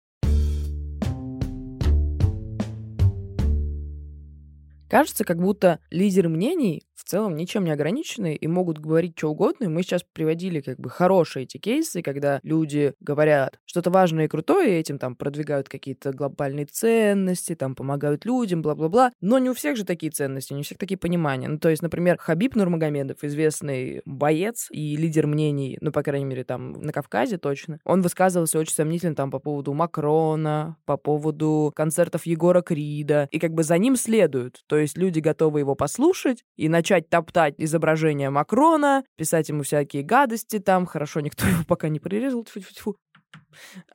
Кажется, как будто лидеры мнений в целом ничем не ограничены и могут говорить что угодно. И мы сейчас приводили как бы хорошие эти кейсы, когда люди говорят что-то важное и крутое, и этим там продвигают какие-то глобальные ценности, там помогают людям, бла-бла-бла. Но не у всех же такие ценности, не у всех такие понимания. Ну, то есть, например, Хабиб Нурмагомедов, известный боец и лидер мнений, ну, по крайней мере, там на Кавказе точно, он высказывался очень сомнительно там по поводу Макрона, по поводу концертов Егора Крида, и как бы за ним следуют. То есть люди готовы его послушать и начать топтать изображение Макрона, писать ему всякие гадости там. Хорошо, никто его пока не прирезал. Тьфу-тьфу-тьфу. А,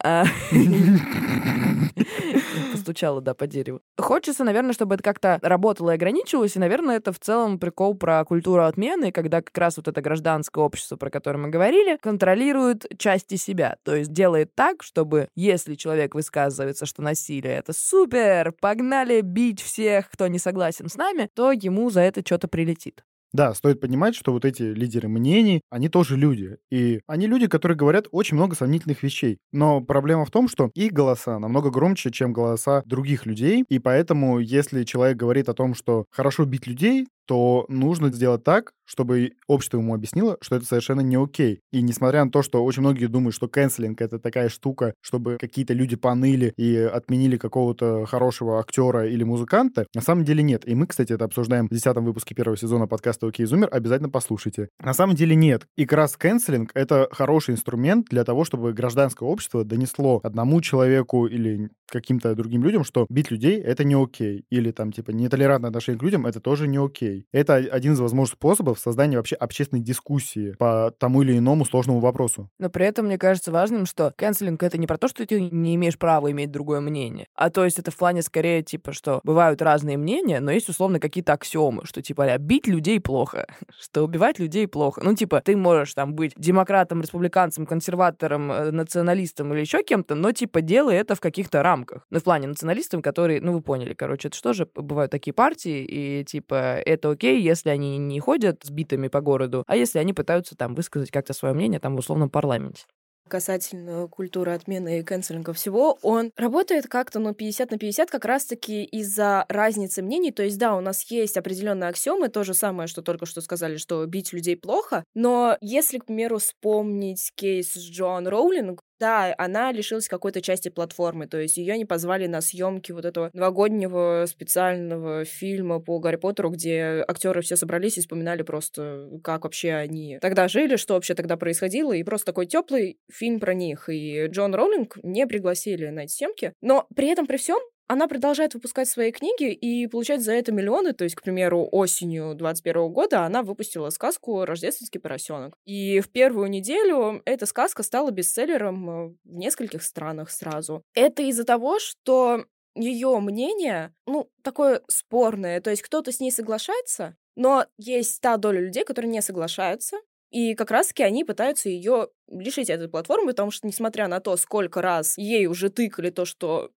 постучала, да, по дереву. Хочется, наверное, чтобы это как-то работало и ограничивалось, и, наверное, это в целом прикол про культуру отмены, когда как раз вот это гражданское общество, про которое мы говорили, контролирует части себя. То есть делает так, чтобы если человек высказывается, что насилие — это супер, погнали бить всех, кто не согласен с нами, то ему за это что-то прилетит. Да, стоит понимать, что вот эти лидеры мнений, они тоже люди. И они люди, которые говорят очень много сомнительных вещей. Но проблема в том, что их голоса намного громче, чем голоса других людей. И поэтому, если человек говорит о том, что хорошо бить людей, то нужно сделать так, чтобы общество ему объяснило, что это совершенно не окей. И несмотря на то, что очень многие думают, что канцелинг — это такая штука, чтобы какие-то люди поныли и отменили какого-то хорошего актера или музыканта, на самом деле нет. И мы, кстати, это обсуждаем в десятом выпуске первого сезона подкаста «Окей, Зумер». Обязательно послушайте. На самом деле нет. И как раз канцелинг — это хороший инструмент для того, чтобы гражданское общество донесло одному человеку или каким-то другим людям, что бить людей — это не окей. Или там, типа, нетолерантное отношение к людям — это тоже не окей. Это один из возможных способов создания вообще общественной дискуссии по тому или иному сложному вопросу. Но при этом мне кажется важным, что канцелинг — это не про то, что ты не имеешь права иметь другое мнение, а то есть это в плане скорее, типа, что бывают разные мнения, но есть условно какие-то аксиомы, что, типа, а, бить людей плохо, что убивать людей плохо. Ну, типа, ты можешь там быть демократом, республиканцем, консерватором, э, националистом или еще кем-то, но, типа, делай это в каких-то рамках. Ну, в плане националистам, которые, ну, вы поняли, короче, это что же, бывают такие партии, и, типа, это окей, если они не ходят сбитыми по городу, а если они пытаются там высказать как-то свое мнение там в условном парламенте касательно культуры отмены и канцелинга всего, он работает как-то, ну, 50 на 50 как раз-таки из-за разницы мнений. То есть, да, у нас есть определенные аксиомы, то же самое, что только что сказали, что бить людей плохо, но если, к примеру, вспомнить кейс с Джоан Роулинг, да, она лишилась какой-то части платформы, то есть ее не позвали на съемки вот этого новогоднего специального фильма по Гарри Поттеру, где актеры все собрались и вспоминали просто, как вообще они тогда жили, что вообще тогда происходило, и просто такой теплый фильм про них. И Джон Роулинг не пригласили на эти съемки, но при этом при всем она продолжает выпускать свои книги и получать за это миллионы. То есть, к примеру, осенью 21 года она выпустила сказку «Рождественский поросенок». И в первую неделю эта сказка стала бестселлером в нескольких странах сразу. Это из-за того, что ее мнение, ну, такое спорное. То есть кто-то с ней соглашается, но есть та доля людей, которые не соглашаются, и как раз-таки они пытаются ее лишить этой платформы, потому что, несмотря на то, сколько раз ей уже тыкали то, что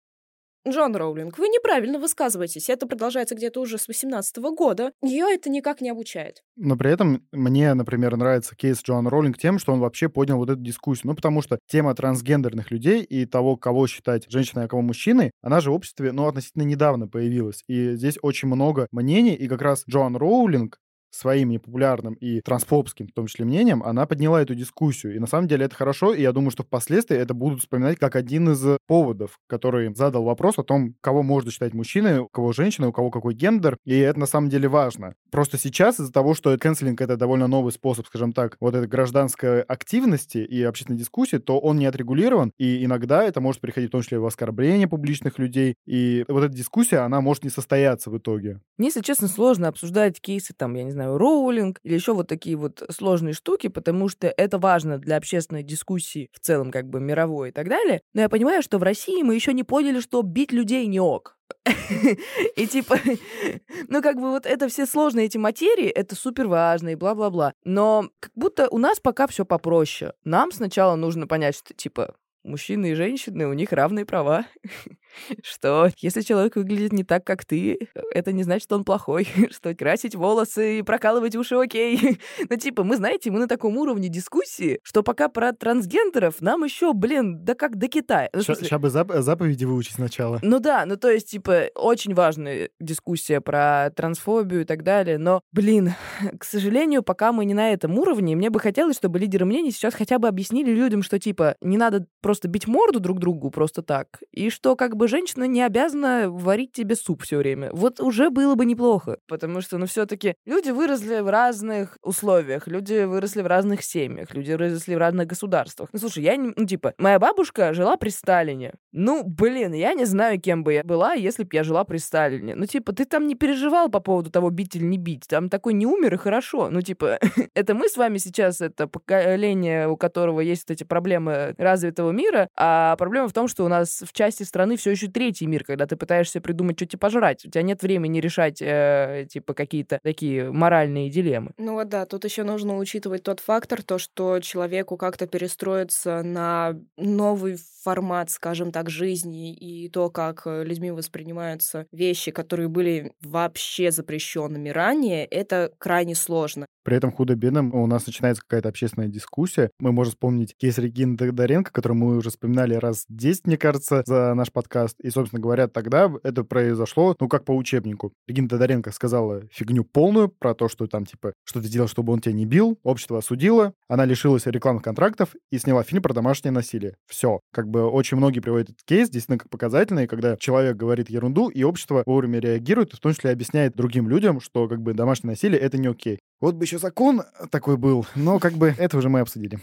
Джон Роулинг, вы неправильно высказываетесь. Это продолжается где-то уже с 18 года. Ее это никак не обучает. Но при этом мне, например, нравится кейс Джон Роулинг тем, что он вообще поднял вот эту дискуссию. Ну, потому что тема трансгендерных людей и того, кого считать женщиной, а кого мужчиной, она же в обществе, ну, относительно недавно появилась. И здесь очень много мнений, и как раз Джоан Роулинг своим непопулярным и трансфобским, в том числе, мнением, она подняла эту дискуссию. И на самом деле это хорошо, и я думаю, что впоследствии это будут вспоминать как один из поводов, который задал вопрос о том, кого можно считать мужчиной, у кого женщиной, у кого какой гендер, и это на самом деле важно. Просто сейчас из-за того, что канцелинг — это довольно новый способ, скажем так, вот этой гражданской активности и общественной дискуссии, то он не отрегулирован, и иногда это может переходить в том числе в оскорбление публичных людей, и вот эта дискуссия, она может не состояться в итоге. Мне, если честно, сложно обсуждать кейсы, там, я не знаю, знаю, роулинг или еще вот такие вот сложные штуки, потому что это важно для общественной дискуссии в целом, как бы мировой и так далее. Но я понимаю, что в России мы еще не поняли, что бить людей не ок. И типа, ну как бы вот это все сложные эти материи, это супер важно и бла-бла-бла. Но как будто у нас пока все попроще. Нам сначала нужно понять, что типа мужчины и женщины, у них равные права. что если человек выглядит не так, как ты, это не значит, что он плохой, что красить волосы и прокалывать уши окей. ну, типа, мы, знаете, мы на таком уровне дискуссии, что пока про трансгендеров нам еще, блин, да как до Китая. Ну, Сейчас бы зап- заповеди выучить сначала. Ну да, ну то есть, типа, очень важная дискуссия про трансфобию и так далее, но, блин, к сожалению, пока мы не на этом уровне, мне бы хотелось, чтобы лидеры мнений сейчас хотя бы объяснили людям, что, типа, не надо просто бить морду друг другу просто так, и что, как бы женщина не обязана варить тебе суп все время. Вот уже было бы неплохо, потому что, ну, все-таки люди выросли в разных условиях, люди выросли в разных семьях, люди выросли в разных государствах. Ну, слушай, я не, ну, типа, моя бабушка жила при Сталине. Ну, блин, я не знаю, кем бы я была, если бы я жила при Сталине. Ну, типа, ты там не переживал по поводу того, бить или не бить. Там такой не умер, и хорошо. Ну, типа, это мы с вами сейчас, это поколение, у которого есть вот эти проблемы развитого мира, а проблема в том, что у нас в части страны все еще третий мир, когда ты пытаешься придумать, что тебе пожрать. У тебя нет времени решать, э, типа, какие-то такие моральные дилеммы. Ну вот да, тут еще нужно учитывать тот фактор, то, что человеку как-то перестроиться на новый формат, скажем так, жизни и то, как э, людьми воспринимаются вещи, которые были вообще запрещенными ранее, это крайне сложно. При этом худо-бедно у нас начинается какая-то общественная дискуссия. Мы можем вспомнить кейс Регины Тодоренко, который мы уже вспоминали раз 10, мне кажется, за наш подкаст. И, собственно говоря, тогда это произошло, ну, как по учебнику. Регина Тодоренко сказала фигню полную про то, что там, типа, что ты делал, чтобы он тебя не бил. Общество осудило. Она лишилась рекламных контрактов и сняла фильм про домашнее насилие. Все. Как бы очень многие приводят этот кейс, действительно, как показательный, когда человек говорит ерунду, и общество вовремя реагирует, в том числе объясняет другим людям, что как бы домашнее насилие — это не окей. Вот бы еще закон такой был, но как бы это уже мы обсудили.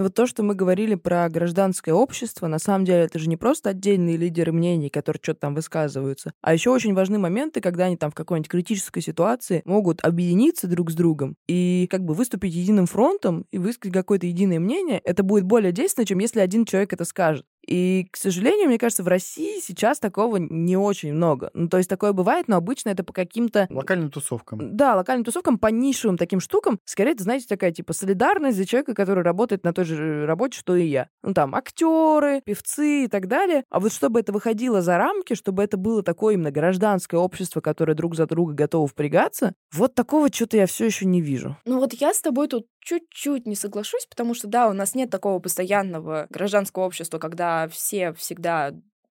Но вот то, что мы говорили про гражданское общество, на самом деле это же не просто отдельные лидеры мнений, которые что-то там высказываются, а еще очень важны моменты, когда они там в какой-нибудь критической ситуации могут объединиться друг с другом и как бы выступить единым фронтом и высказать какое-то единое мнение. Это будет более действенно, чем если один человек это скажет. И, к сожалению, мне кажется, в России сейчас такого не очень много. Ну, то есть такое бывает, но обычно это по каким-то... Локальным тусовкам. Да, локальным тусовкам, по нишевым таким штукам. Скорее, это, знаете, такая, типа, солидарность за человека, который работает на той же работе, что и я. Ну, там, актеры, певцы и так далее. А вот чтобы это выходило за рамки, чтобы это было такое именно гражданское общество, которое друг за друга готово впрягаться, вот такого что-то я все еще не вижу. Ну вот я с тобой тут чуть-чуть не соглашусь, потому что, да, у нас нет такого постоянного гражданского общества, когда все всегда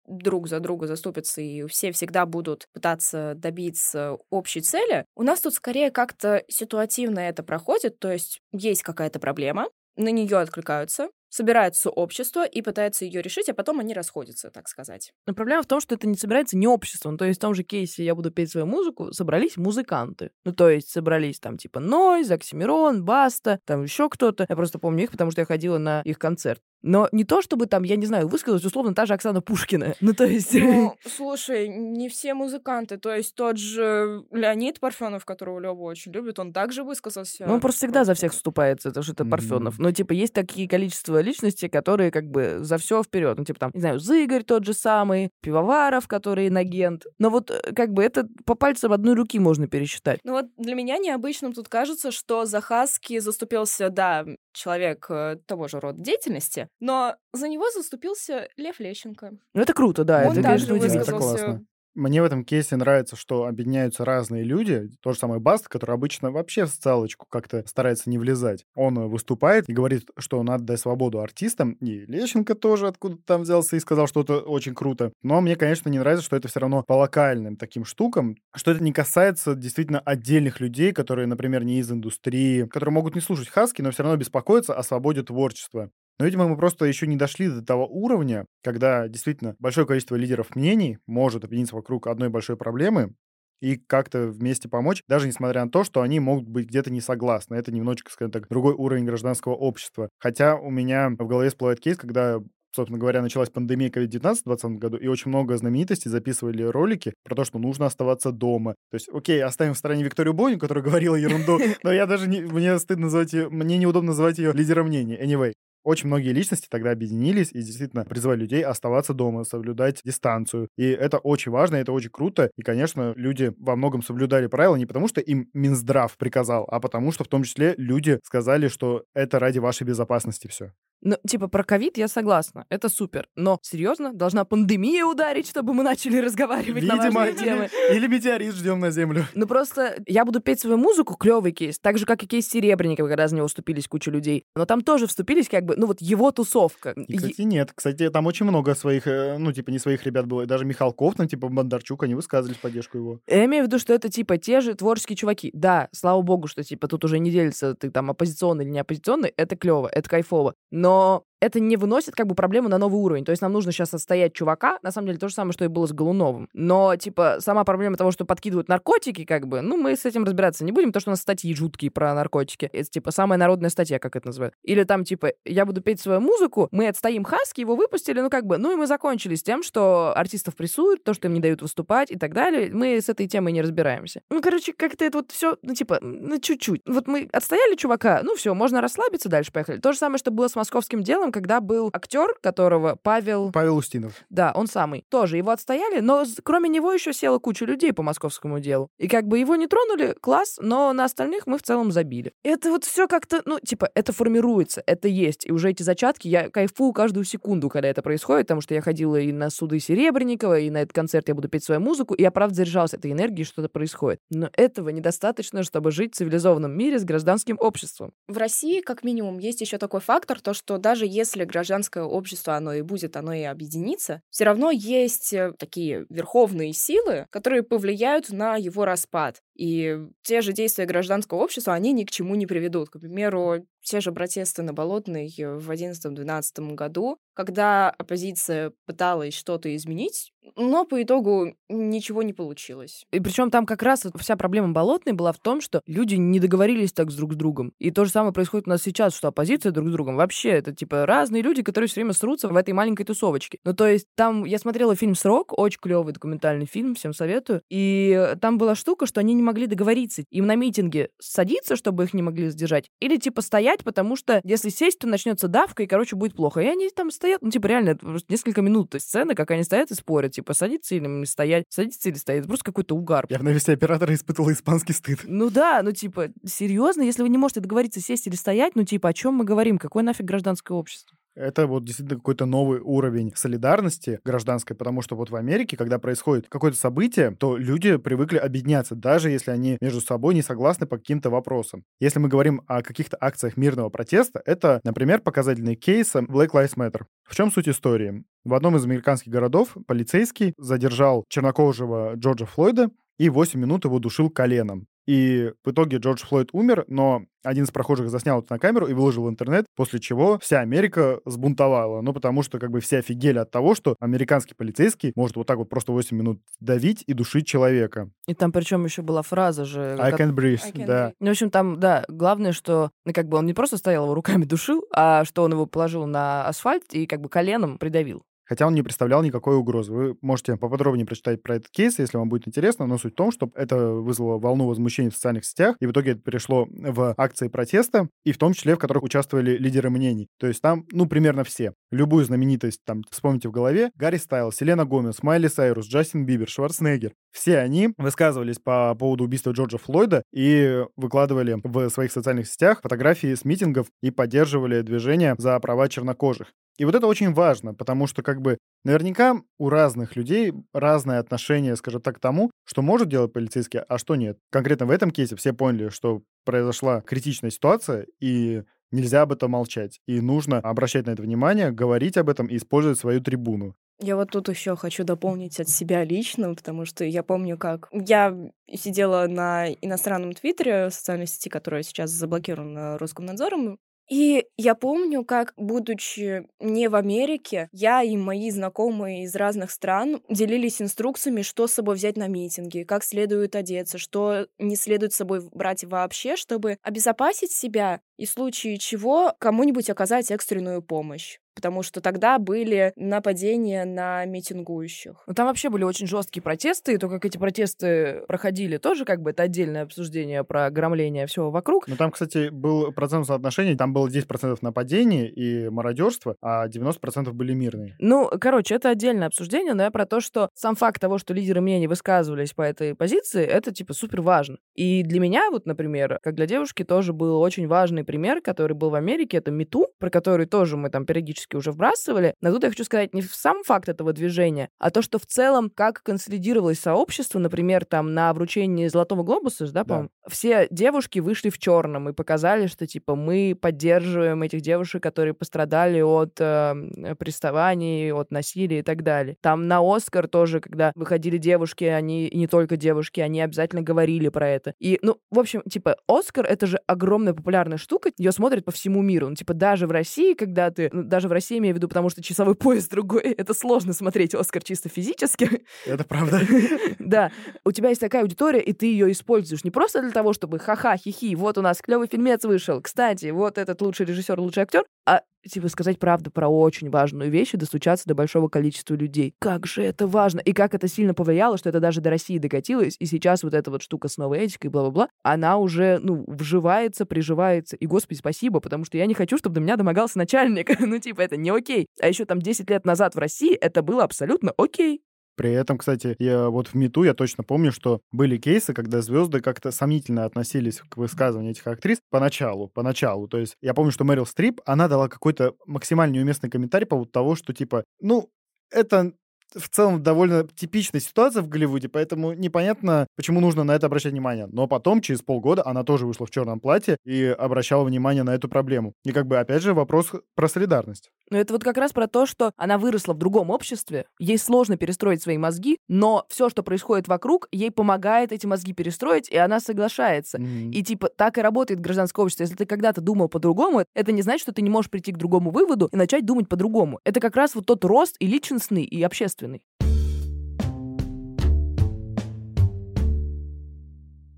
друг за друга заступятся, и все всегда будут пытаться добиться общей цели. У нас тут скорее как-то ситуативно это проходит, то есть есть какая-то проблема, на нее откликаются, собирается общество и пытается ее решить, а потом они расходятся, так сказать. Но проблема в том, что это не собирается не обществом. Ну, то есть в том же кейсе «Я буду петь свою музыку» собрались музыканты. Ну, то есть собрались там типа Нойз, Оксимирон, Баста, там еще кто-то. Я просто помню их, потому что я ходила на их концерт. Но не то, чтобы там, я не знаю, высказалась условно та же Оксана Пушкина. Ну, то есть... Ну, слушай, не все музыканты. То есть тот же Леонид Парфенов, которого Лёва очень любит, он также высказался. Ну, он просто всегда за всех вступается, это что это Парфенов. Но, типа, есть такие количество личностей, которые как бы за все вперед. Ну, типа, там, не знаю, Зыгорь тот же самый, Пивоваров, который инагент. Но вот э, как бы это по пальцам одной руки можно пересчитать. Ну вот для меня необычным тут кажется, что за Хаски заступился, да, человек э, того же рода деятельности, но за него заступился Лев Лещенко. Ну, это круто, да. Он это, конечно, удивительно. Это высказался классно. Мне в этом кейсе нравится, что объединяются разные люди. То же самое Баст, который обычно вообще в социалочку как-то старается не влезать. Он э, выступает и говорит, что надо дать свободу артистам. И Лещенко тоже откуда-то там взялся и сказал, что это очень круто. Но мне, конечно, не нравится, что это все равно по локальным таким штукам, что это не касается действительно отдельных людей, которые, например, не из индустрии, которые могут не слушать хаски, но все равно беспокоиться о свободе творчества. Но, видимо, мы просто еще не дошли до того уровня, когда действительно большое количество лидеров мнений может объединиться вокруг одной большой проблемы и как-то вместе помочь, даже несмотря на то, что они могут быть где-то не согласны. Это немножечко, скажем так, другой уровень гражданского общества. Хотя у меня в голове всплывает кейс, когда собственно говоря, началась пандемия COVID-19 в 2020 году, и очень много знаменитостей записывали ролики про то, что нужно оставаться дома. То есть, окей, оставим в стороне Викторию Бойню, которая говорила ерунду, но я даже не... Мне стыдно называть ее... Мне неудобно называть ее лидером мнений. Anyway, очень многие личности тогда объединились и действительно призывали людей оставаться дома, соблюдать дистанцию. И это очень важно, это очень круто. И, конечно, люди во многом соблюдали правила не потому, что им Минздрав приказал, а потому, что в том числе люди сказали, что это ради вашей безопасности все. Ну, типа, про ковид я согласна, это супер. Но, серьезно, должна пандемия ударить, чтобы мы начали разговаривать на Видимо, важные темы. или метеорит ждем на Землю. Ну просто я буду петь свою музыку, клевый кейс, так же, как и кейс Серебренникова, когда за него вступились куча людей. Но там тоже вступились как бы, ну вот его тусовка. И, кстати, нет. Кстати, там очень много своих, э, ну, типа, не своих ребят было. Даже Михалков, там, типа, Бондарчук, они высказывались в поддержку его. Я имею в виду, что это типа те же творческие чуваки. Да, слава богу, что типа тут уже не делится, ты там оппозиционный или не оппозиционный, это клево, это кайфово. Но の это не выносит как бы проблему на новый уровень. То есть нам нужно сейчас отстоять чувака, на самом деле то же самое, что и было с Голуновым. Но, типа, сама проблема того, что подкидывают наркотики, как бы, ну, мы с этим разбираться не будем, потому что у нас статьи жуткие про наркотики. Это, типа, самая народная статья, как это называют. Или там, типа, я буду петь свою музыку, мы отстоим Хаски, его выпустили, ну, как бы, ну, и мы закончили с тем, что артистов прессуют, то, что им не дают выступать и так далее. Мы с этой темой не разбираемся. Ну, короче, как-то это вот все, ну, типа, ну, чуть-чуть. Вот мы отстояли чувака, ну, все, можно расслабиться, дальше поехали. То же самое, что было с московским делом, когда был актер, которого Павел... Павел Устинов. Да, он самый. Тоже его отстояли, но кроме него еще села куча людей по московскому делу. И как бы его не тронули, класс, но на остальных мы в целом забили. Это вот все как-то, ну, типа, это формируется, это есть. И уже эти зачатки, я кайфую каждую секунду, когда это происходит, потому что я ходила и на суды Серебренникова, и на этот концерт я буду петь свою музыку, и я, правда, заряжалась этой энергией, что-то происходит. Но этого недостаточно, чтобы жить в цивилизованном мире с гражданским обществом. В России, как минимум, есть еще такой фактор, то, что даже если гражданское общество, оно и будет, оно и объединится, все равно есть э, такие верховные силы, которые повлияют на его распад. И те же действия гражданского общества, они ни к чему не приведут. К примеру, те же протесты на Болотной в 2011-2012 году, когда оппозиция пыталась что-то изменить, но по итогу ничего не получилось. И причем там как раз вся проблема Болотной была в том, что люди не договорились так с друг с другом. И то же самое происходит у нас сейчас, что оппозиция друг с другом. Вообще, это типа разные люди, которые все время срутся в этой маленькой тусовочке. Ну, то есть там, я смотрела фильм «Срок», очень клевый документальный фильм, всем советую. И там была штука, что они не могли договориться. Им на митинге садиться, чтобы их не могли сдержать, или типа стоять, потому что если сесть, то начнется давка, и, короче, будет плохо. И они там стоят, ну, типа, реально, несколько минут. То есть сцена, как они стоят и спорят, типа, садиться или не стоять, садиться или стоять. Просто какой-то угар. Я в навесе оператора испытывал испанский стыд. Ну да, ну типа, серьезно, если вы не можете договориться сесть или стоять, ну типа, о чем мы говорим? Какое нафиг гражданское общество? Это вот действительно какой-то новый уровень солидарности гражданской, потому что вот в Америке, когда происходит какое-то событие, то люди привыкли объединяться, даже если они между собой не согласны по каким-то вопросам. Если мы говорим о каких-то акциях мирного протеста, это, например, показательный кейс Black Lives Matter. В чем суть истории? В одном из американских городов полицейский задержал чернокожего Джорджа Флойда и 8 минут его душил коленом. И в итоге Джордж Флойд умер, но один из прохожих заснял это на камеру и выложил в интернет, после чего вся Америка сбунтовала. Ну, потому что как бы все офигели от того, что американский полицейский может вот так вот просто 8 минут давить и душить человека. И там причем еще была фраза же... I как- can breathe, I can да. breathe. Ну, в общем, там, да, главное, что, ну, как бы он не просто стоял его руками душил, а что он его положил на асфальт и как бы коленом придавил. Хотя он не представлял никакой угрозы. Вы можете поподробнее прочитать про этот кейс, если вам будет интересно, но суть в том, что это вызвало волну возмущений в социальных сетях, и в итоге это перешло в акции протеста, и в том числе в которых участвовали лидеры мнений. То есть там, ну, примерно все. Любую знаменитость, там, вспомните в голове, Гарри Стайл, Селена Гомес, Майли Сайрус, Джастин Бибер, Шварценеггер. Все они высказывались по поводу убийства Джорджа Флойда и выкладывали в своих социальных сетях фотографии с митингов и поддерживали движение за права чернокожих. И вот это очень важно, потому что как бы наверняка у разных людей разное отношение, скажем так, к тому, что может делать полицейский, а что нет. Конкретно в этом кейсе все поняли, что произошла критичная ситуация, и нельзя об этом молчать. И нужно обращать на это внимание, говорить об этом и использовать свою трибуну. Я вот тут еще хочу дополнить от себя лично, потому что я помню, как я сидела на иностранном твиттере, социальной сети, которая сейчас заблокирована Роскомнадзором, и я помню, как, будучи не в Америке, я и мои знакомые из разных стран делились инструкциями, что с собой взять на митинги, как следует одеться, что не следует с собой брать вообще, чтобы обезопасить себя и в случае чего кому-нибудь оказать экстренную помощь. Потому что тогда были нападения на митингующих. Ну, там вообще были очень жесткие протесты, и то, как эти протесты проходили, тоже как бы это отдельное обсуждение про громление всего вокруг. Но там, кстати, был процент соотношения, там было 10% нападений и мародерства, а 90% были мирные. Ну, короче, это отдельное обсуждение, но я про то, что сам факт того, что лидеры мнений высказывались по этой позиции, это, типа, супер важно. И для меня, вот, например, как для девушки, тоже был очень важный пример, который был в Америке, это Мету, про который тоже мы там периодически уже вбрасывали. Но тут я хочу сказать не сам факт этого движения, а то, что в целом, как консолидировалось сообщество, например, там на вручении Золотого Глобуса, да, по-моему, все девушки вышли в черном и показали, что, типа, мы поддерживаем этих девушек, которые пострадали от э, приставаний, от насилия и так далее. Там на Оскар тоже, когда выходили девушки, они, и не только девушки, они обязательно говорили про это. И, ну, в общем, типа, Оскар — это же огромная популярная штука, ее смотрят по всему миру. Ну, типа, даже в России, когда ты, ну, даже в России, имею в виду, потому что часовой пояс другой, это сложно смотреть Оскар чисто физически. Это правда. Да, у тебя есть такая аудитория, и ты ее используешь не просто для того, чтобы ха-ха, хихи, вот у нас клевый фильмец вышел. Кстати, вот этот лучший режиссер, лучший актер. А типа сказать правду про очень важную вещь и достучаться до большого количества людей. Как же это важно! И как это сильно повлияло, что это даже до России докатилось, и сейчас вот эта вот штука с новой этикой, бла-бла-бла, она уже, ну, вживается, приживается. И, господи, спасибо, потому что я не хочу, чтобы до меня домогался начальник. ну, типа, это не окей. А еще там 10 лет назад в России это было абсолютно окей. При этом, кстати, я вот в МИТУ я точно помню, что были кейсы, когда звезды как-то сомнительно относились к высказыванию этих актрис поначалу, поначалу. То есть я помню, что Мэрил Стрип, она дала какой-то максимально неуместный комментарий по поводу того, что типа, ну, это в целом довольно типичная ситуация в Голливуде, поэтому непонятно, почему нужно на это обращать внимание. Но потом, через полгода, она тоже вышла в черном платье и обращала внимание на эту проблему. И как бы, опять же, вопрос про солидарность. Но это вот как раз про то, что она выросла в другом обществе, ей сложно перестроить свои мозги, но все, что происходит вокруг, ей помогает эти мозги перестроить, и она соглашается. Mm-hmm. И типа так и работает гражданское общество. Если ты когда-то думал по-другому, это не значит, что ты не можешь прийти к другому выводу и начать думать по-другому. Это как раз вот тот рост и личностный, и общественный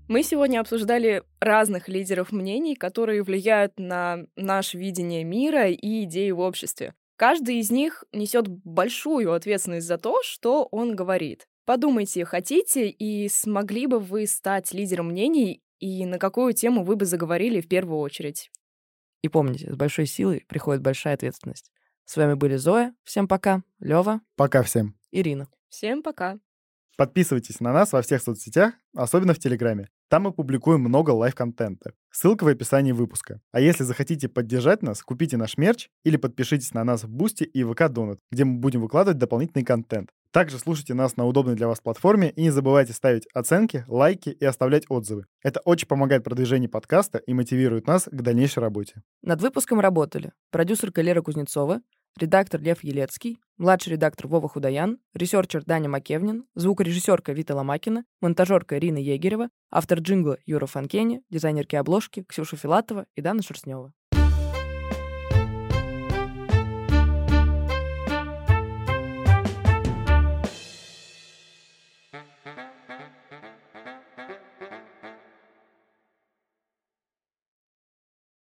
Мы сегодня обсуждали разных лидеров мнений, которые влияют на наше видение мира и идеи в обществе. Каждый из них несет большую ответственность за то, что он говорит. Подумайте, хотите и смогли бы вы стать лидером мнений и на какую тему вы бы заговорили в первую очередь. И помните, с большой силой приходит большая ответственность. С вами были Зоя. Всем пока. Лева. Пока всем. Ирина. Всем пока. Подписывайтесь на нас во всех соцсетях, особенно в Телеграме. Там мы публикуем много live-контента. Ссылка в описании выпуска. А если захотите поддержать нас, купите наш мерч или подпишитесь на нас в Boosty и ВК Донат, где мы будем выкладывать дополнительный контент. Также слушайте нас на удобной для вас платформе и не забывайте ставить оценки, лайки и оставлять отзывы. Это очень помогает продвижению подкаста и мотивирует нас к дальнейшей работе. Над выпуском работали продюсерка Лера Кузнецова, редактор Лев Елецкий, младший редактор Вова Худаян, researcher Даня Макевнин, звукорежиссерка Вита Ломакина, монтажерка Ирина Егерева, автор джингла Юра Фанкени, дизайнерки обложки Ксюша Филатова и Дана Шерстнева.